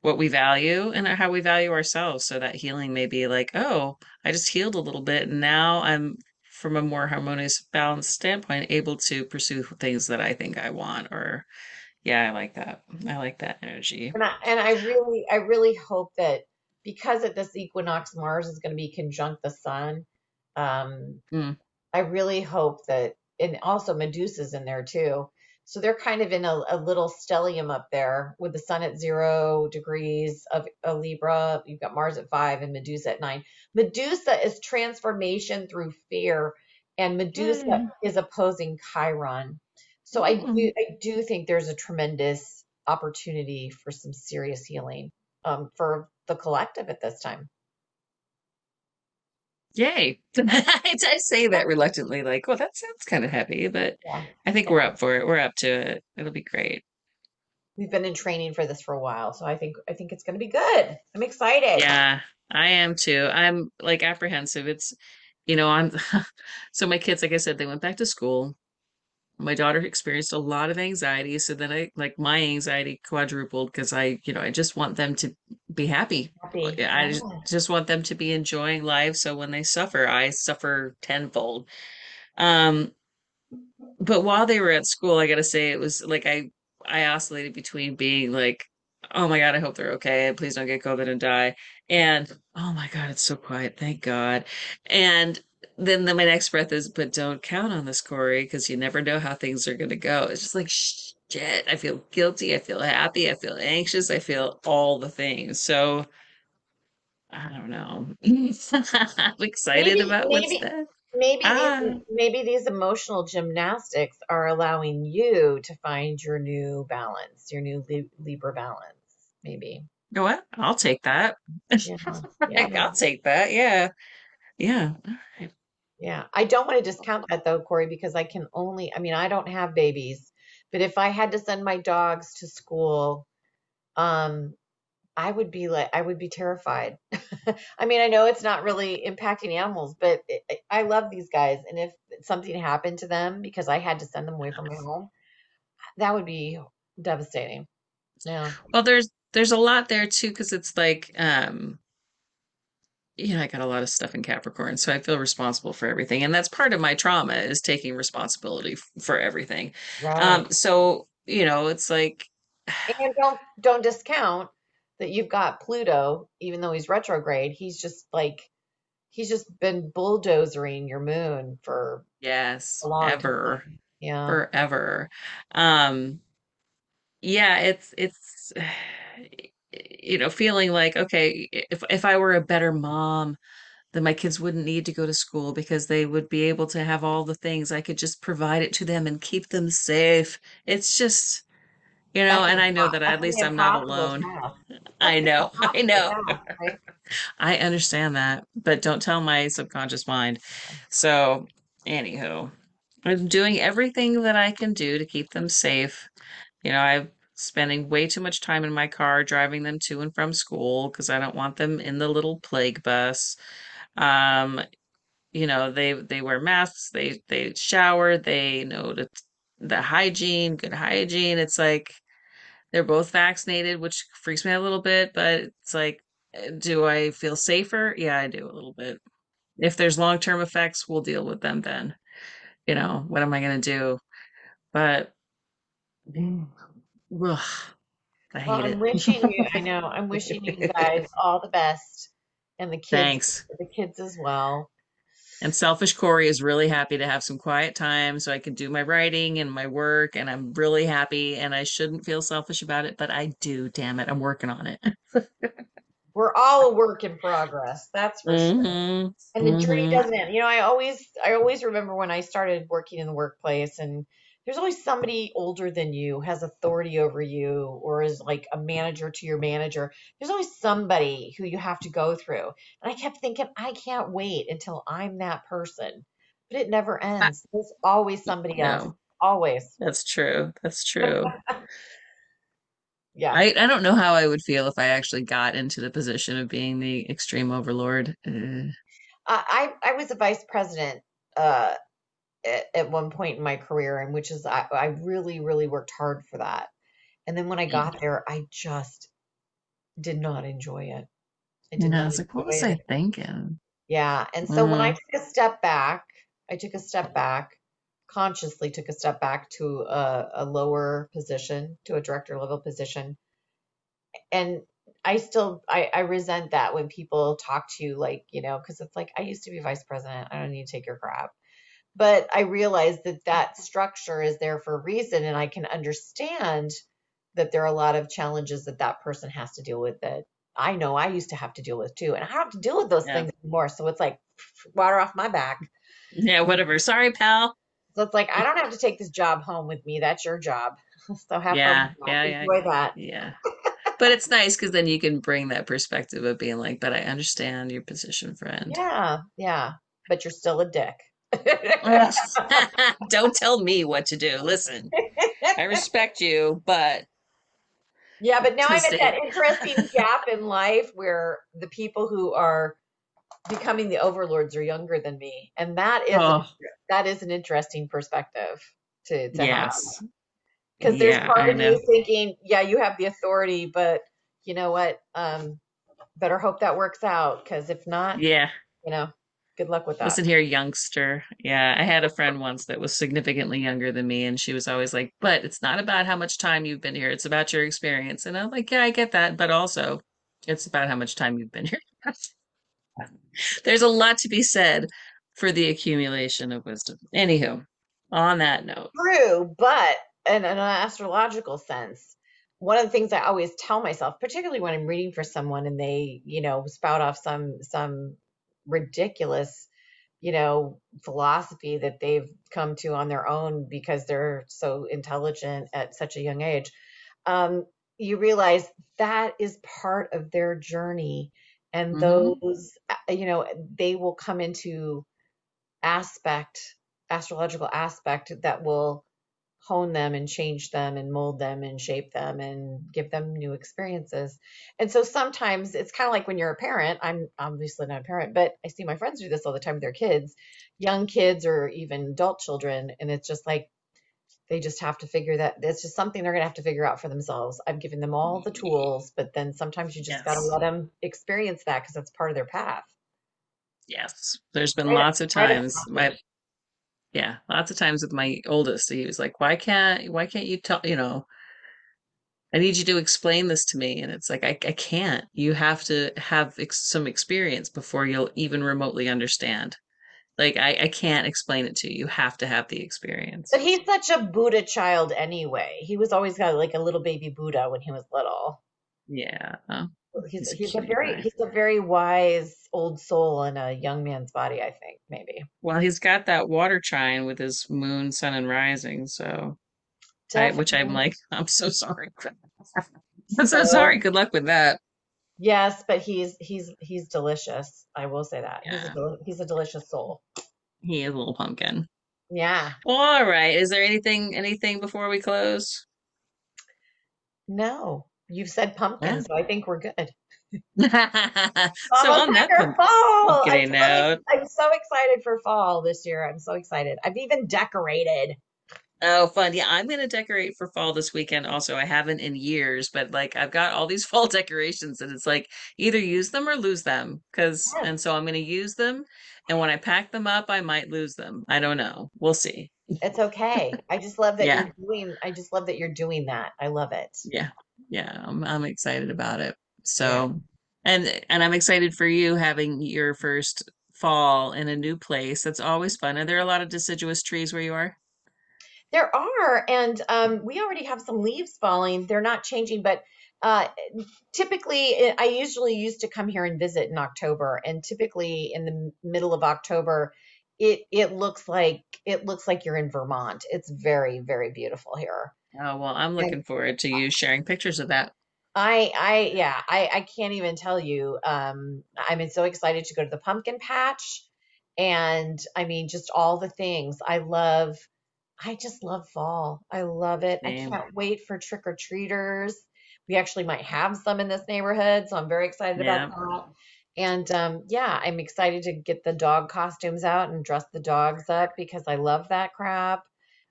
what we value and how we value ourselves. So that healing may be like, oh, I just healed a little bit, and now I'm from a more harmonious, balanced standpoint, able to pursue things that I think I want. Or, yeah, I like that. I like that energy. And I, and I really, I really hope that because at this equinox, Mars is going to be conjunct the sun. Um, Mm, I really hope that, and also Medusa's in there too. So they're kind of in a, a little stellium up there with the sun at zero degrees of a Libra. You've got Mars at five and Medusa at nine. Medusa is transformation through fear, and Medusa mm, is opposing Chiron. So I do, mm. I do think there's a tremendous opportunity for some serious healing um, for the collective at this time. Yay. I, I say that reluctantly, like, well, that sounds kind of heavy, but Yeah, I think yeah. we're up for it. We're up to it. It'll be great. We've been in training for this for a while, so I think I think it's going to be good. I'm excited. Yeah, I am too. I'm like apprehensive. It's, you know, I'm so my kids, like I said, they went back to school. My daughter experienced a lot of anxiety, so then I like my anxiety quadrupled because I, you know, I just want them to be happy. Happy. Yeah, I just, just want them to be enjoying life. So when they suffer, I suffer tenfold. Um, but while they were at school, I gotta say it was like I I oscillated between being like, oh my God, I hope they're okay, please don't get COVID and die, and oh my God, it's so quiet, thank God. And then the, my next breath is, but don't count on this, Corey, because you never know how things are gonna go. It's just like shit. I feel guilty, I feel happy, I feel anxious, I feel all the things. So I don't know. I'm excited Maybe, about what's maybe, there. maybe Ah, these, maybe these emotional gymnastics are allowing you to find your new balance, your new Lib- Libra balance. Maybe. you know what? I'll take that. Yeah. Yeah. I'll take that. Yeah. Yeah. All right. Yeah. I don't want to discount that though, Corey, because I can only, I mean, I don't have babies, but if I had to send my dogs to school, um, I would be like, I would be terrified. I mean, I know it's not really impacting animals, but it, it- I love these guys. And if something happened to them because I had to send them away from my home, that would be devastating. Yeah. Well, there's there's a lot there too, because it's like um, you know, I got a lot of stuff in Capricorn, so I feel responsible for everything. And that's part of my trauma is taking responsibility f- for everything. Right. Um, so, you know, it's like And don't don't discount that you've got Pluto, even though he's retrograde, he's just like he's just been bulldozering your moon for yes, ever, time. Yeah. forever. Um, yeah, it's it's you know, feeling like, okay, if if I were a better mom, then my kids wouldn't need to go to school because they would be able to have all the things. I could just provide it to them and keep them safe. It's just, you know, That's and I know that at least I'm not alone. I know, I know. I understand that, but don't tell my subconscious mind. So, anywho, I'm doing everything that I can do to keep them safe. You know, I'm spending way too much time in my car driving them to and from school because I don't want them in the little plague bus. Um, you know, they they wear masks, they they shower, they know the the hygiene, good hygiene. It's like they're both vaccinated, which freaks me out a little bit, but it's like, do I feel safer? Yeah, I do a little bit. If there's long-term effects, we'll deal with them then. You know, what am I gonna do? But ugh, I Well, hate I'm it. wishing you, I know, I'm wishing you guys all the best and the kids Thanks. the kids as well. And selfish Corey is really happy to have some quiet time so I can do my writing and my work, and I'm really happy. And I shouldn't feel selfish about it, but I do. Damn it, I'm working on it. We're all a work in progress, that's for sure. hmm And the journey hmm doesn't end. You know, I always I always remember when I started working in the workplace and there's always somebody older than you has authority over you or is like a manager to your manager. There's always somebody who you have to go through. And I kept thinking, I can't wait until I'm that person. But it never ends. There's always somebody else. Always. that's true. That's true. Yeah. I, I don't know how I would feel if I actually got into the position of being the extreme overlord. Uh, I I I was a vice president uh at, at one point in my career and which is I, I really really worked hard for that. And then when I mm. got there, I just did not enjoy it. I did I not was like, what was it. I thinking? Yeah. And so when I Mm, took a step back, I took a step back, consciously took a step back to a, a lower position, to a director level position. And I still I, I resent that when people talk to you like, you know, because it's like I used to be vice president. I don't need to take your crap. But I realize that that structure is there for a reason, and I can understand that there are a lot of challenges that that person has to deal with that I know I used to have to deal with too. And I don't have to deal with those yeah. things anymore. So it's like water off my back. Yeah, whatever. Sorry, pal. So it's like I don't have to take this job home with me. That's your job. So have fun Yeah, that. yeah, yeah, Enjoy that. yeah. But it's nice because then you can bring that perspective of being like, but I understand your position, friend. Yeah, yeah. But you're still a dick. Don't tell me what to do. Listen, I respect you, but Yeah, but now I'm twist at that interesting gap in life where the people who are becoming the overlords are younger than me, and that is oh. that is an interesting perspective to to have because there's Yeah, part I of know. you thinking, yeah, you have the authority, but you know what? Um, better hope that works out because if not, Yeah. you know, good luck with that. Listen here, youngster. Yeah, I had a friend once that was significantly younger than me, and she was always like, "But it's not about how much time you've been here, it's about your experience." And I'm like, "Yeah, I get that, but also it's about how much time you've been here." There's a lot to be said for the accumulation of wisdom. Anywho, on that note, True, but in an astrological sense, one of the things I always tell myself, particularly when I'm reading for someone and they, you know, spout off some some ridiculous, you know, philosophy that they've come to on their own because they're so intelligent at such a young age, um, you realize that is part of their journey, and mhm, those, uh, you know, they will come into aspect, astrological aspect that will hone them and change them and mold them and shape them and give them new experiences. And so sometimes it's kind of like when you're a parent, I'm obviously not a parent, but I see my friends do this all the time with their kids, young kids or even adult children. And it's just like they just have to figure that it's just something they're going to have to figure out for themselves. I've given them all the mm-hmm. tools, but then sometimes you just got to let them experience that because that's part of their path. yes. There's been of, lots of times my passage. Yeah, lots of times with my oldest, he was like, "Why can't why can't you tell, you know, I need you to explain this to me. And it's like, I, I can't. You have to have ex- some experience before you'll even remotely understand. Like, I, I can't explain it to you. You have to have the experience. But he's such a Buddha child anyway. He was always got like a little baby Buddha when he was little. Yeah. He's he's a he's a very pie. he's a very wise old soul in a young man's body, I think, maybe. Well, he's got that water trine with his moon, sun, and rising. So I, which I'm like, I'm so sorry. I'm so So sorry. Good luck with that. yes, but he's he's he's delicious. I will say that. He's a he's a delicious soul. He is a little pumpkin. Yeah. Well, all right. Is there anything, anything before we close? No, you've said pumpkin, Yeah. so I think we're good. So on that fall. I'm I'm so excited for fall this year. I'm so excited. I've even decorated. Oh, fun. Yeah, I'm gonna decorate for fall this weekend also. I haven't in years, but like I've got all these fall decorations and it's like either use them or lose them. Cause Yes, and so I'm gonna use them and when I pack them up, I might lose them. I don't know. We'll see. it's okay. I just love that Yeah. you're doing. I just love that you're doing that. I love it. Yeah. Yeah. I'm I'm excited about it. Yeah. So and and I'm excited for you having your first fall in a new place. That's always fun. Are there a lot of deciduous trees where you are? There are, and um, we already have some leaves falling. They're not changing, but uh, typically, I usually used to come here and visit in October, and typically in the middle of October, it it looks like it looks like you're in Vermont. It's very, very beautiful here. Oh, well, I'm And looking forward to you sharing pictures of that. I, I, yeah, I, I can't even tell you. Um, I'm so excited to go to the pumpkin patch, and I mean, just all the things. I love. I just love fall. I love it. I can't wait for trick or treaters. We actually might have some in this neighborhood, so I'm very excited about that. And um, yeah, I'm excited to get the dog costumes out and dress the dogs up because I love that crap.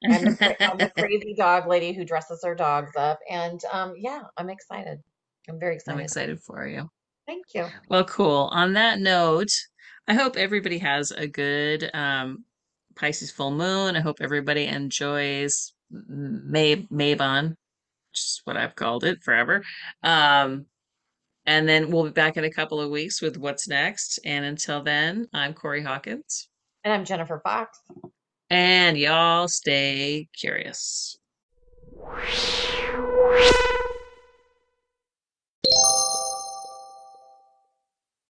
I'm the I'm the crazy dog lady who dresses her dogs up, and um, yeah, I'm excited. I'm very excited. I'm excited. for you. Thank you. Well, cool. On that note, I hope everybody has a good um, Pisces full moon. I hope everybody enjoys May Mabon, which is what I've called it forever. Um, and then we'll be back in a couple of weeks with what's next. And until then, I'm Corey Hawkins, And I'm Jennifer Fox. And y'all stay curious.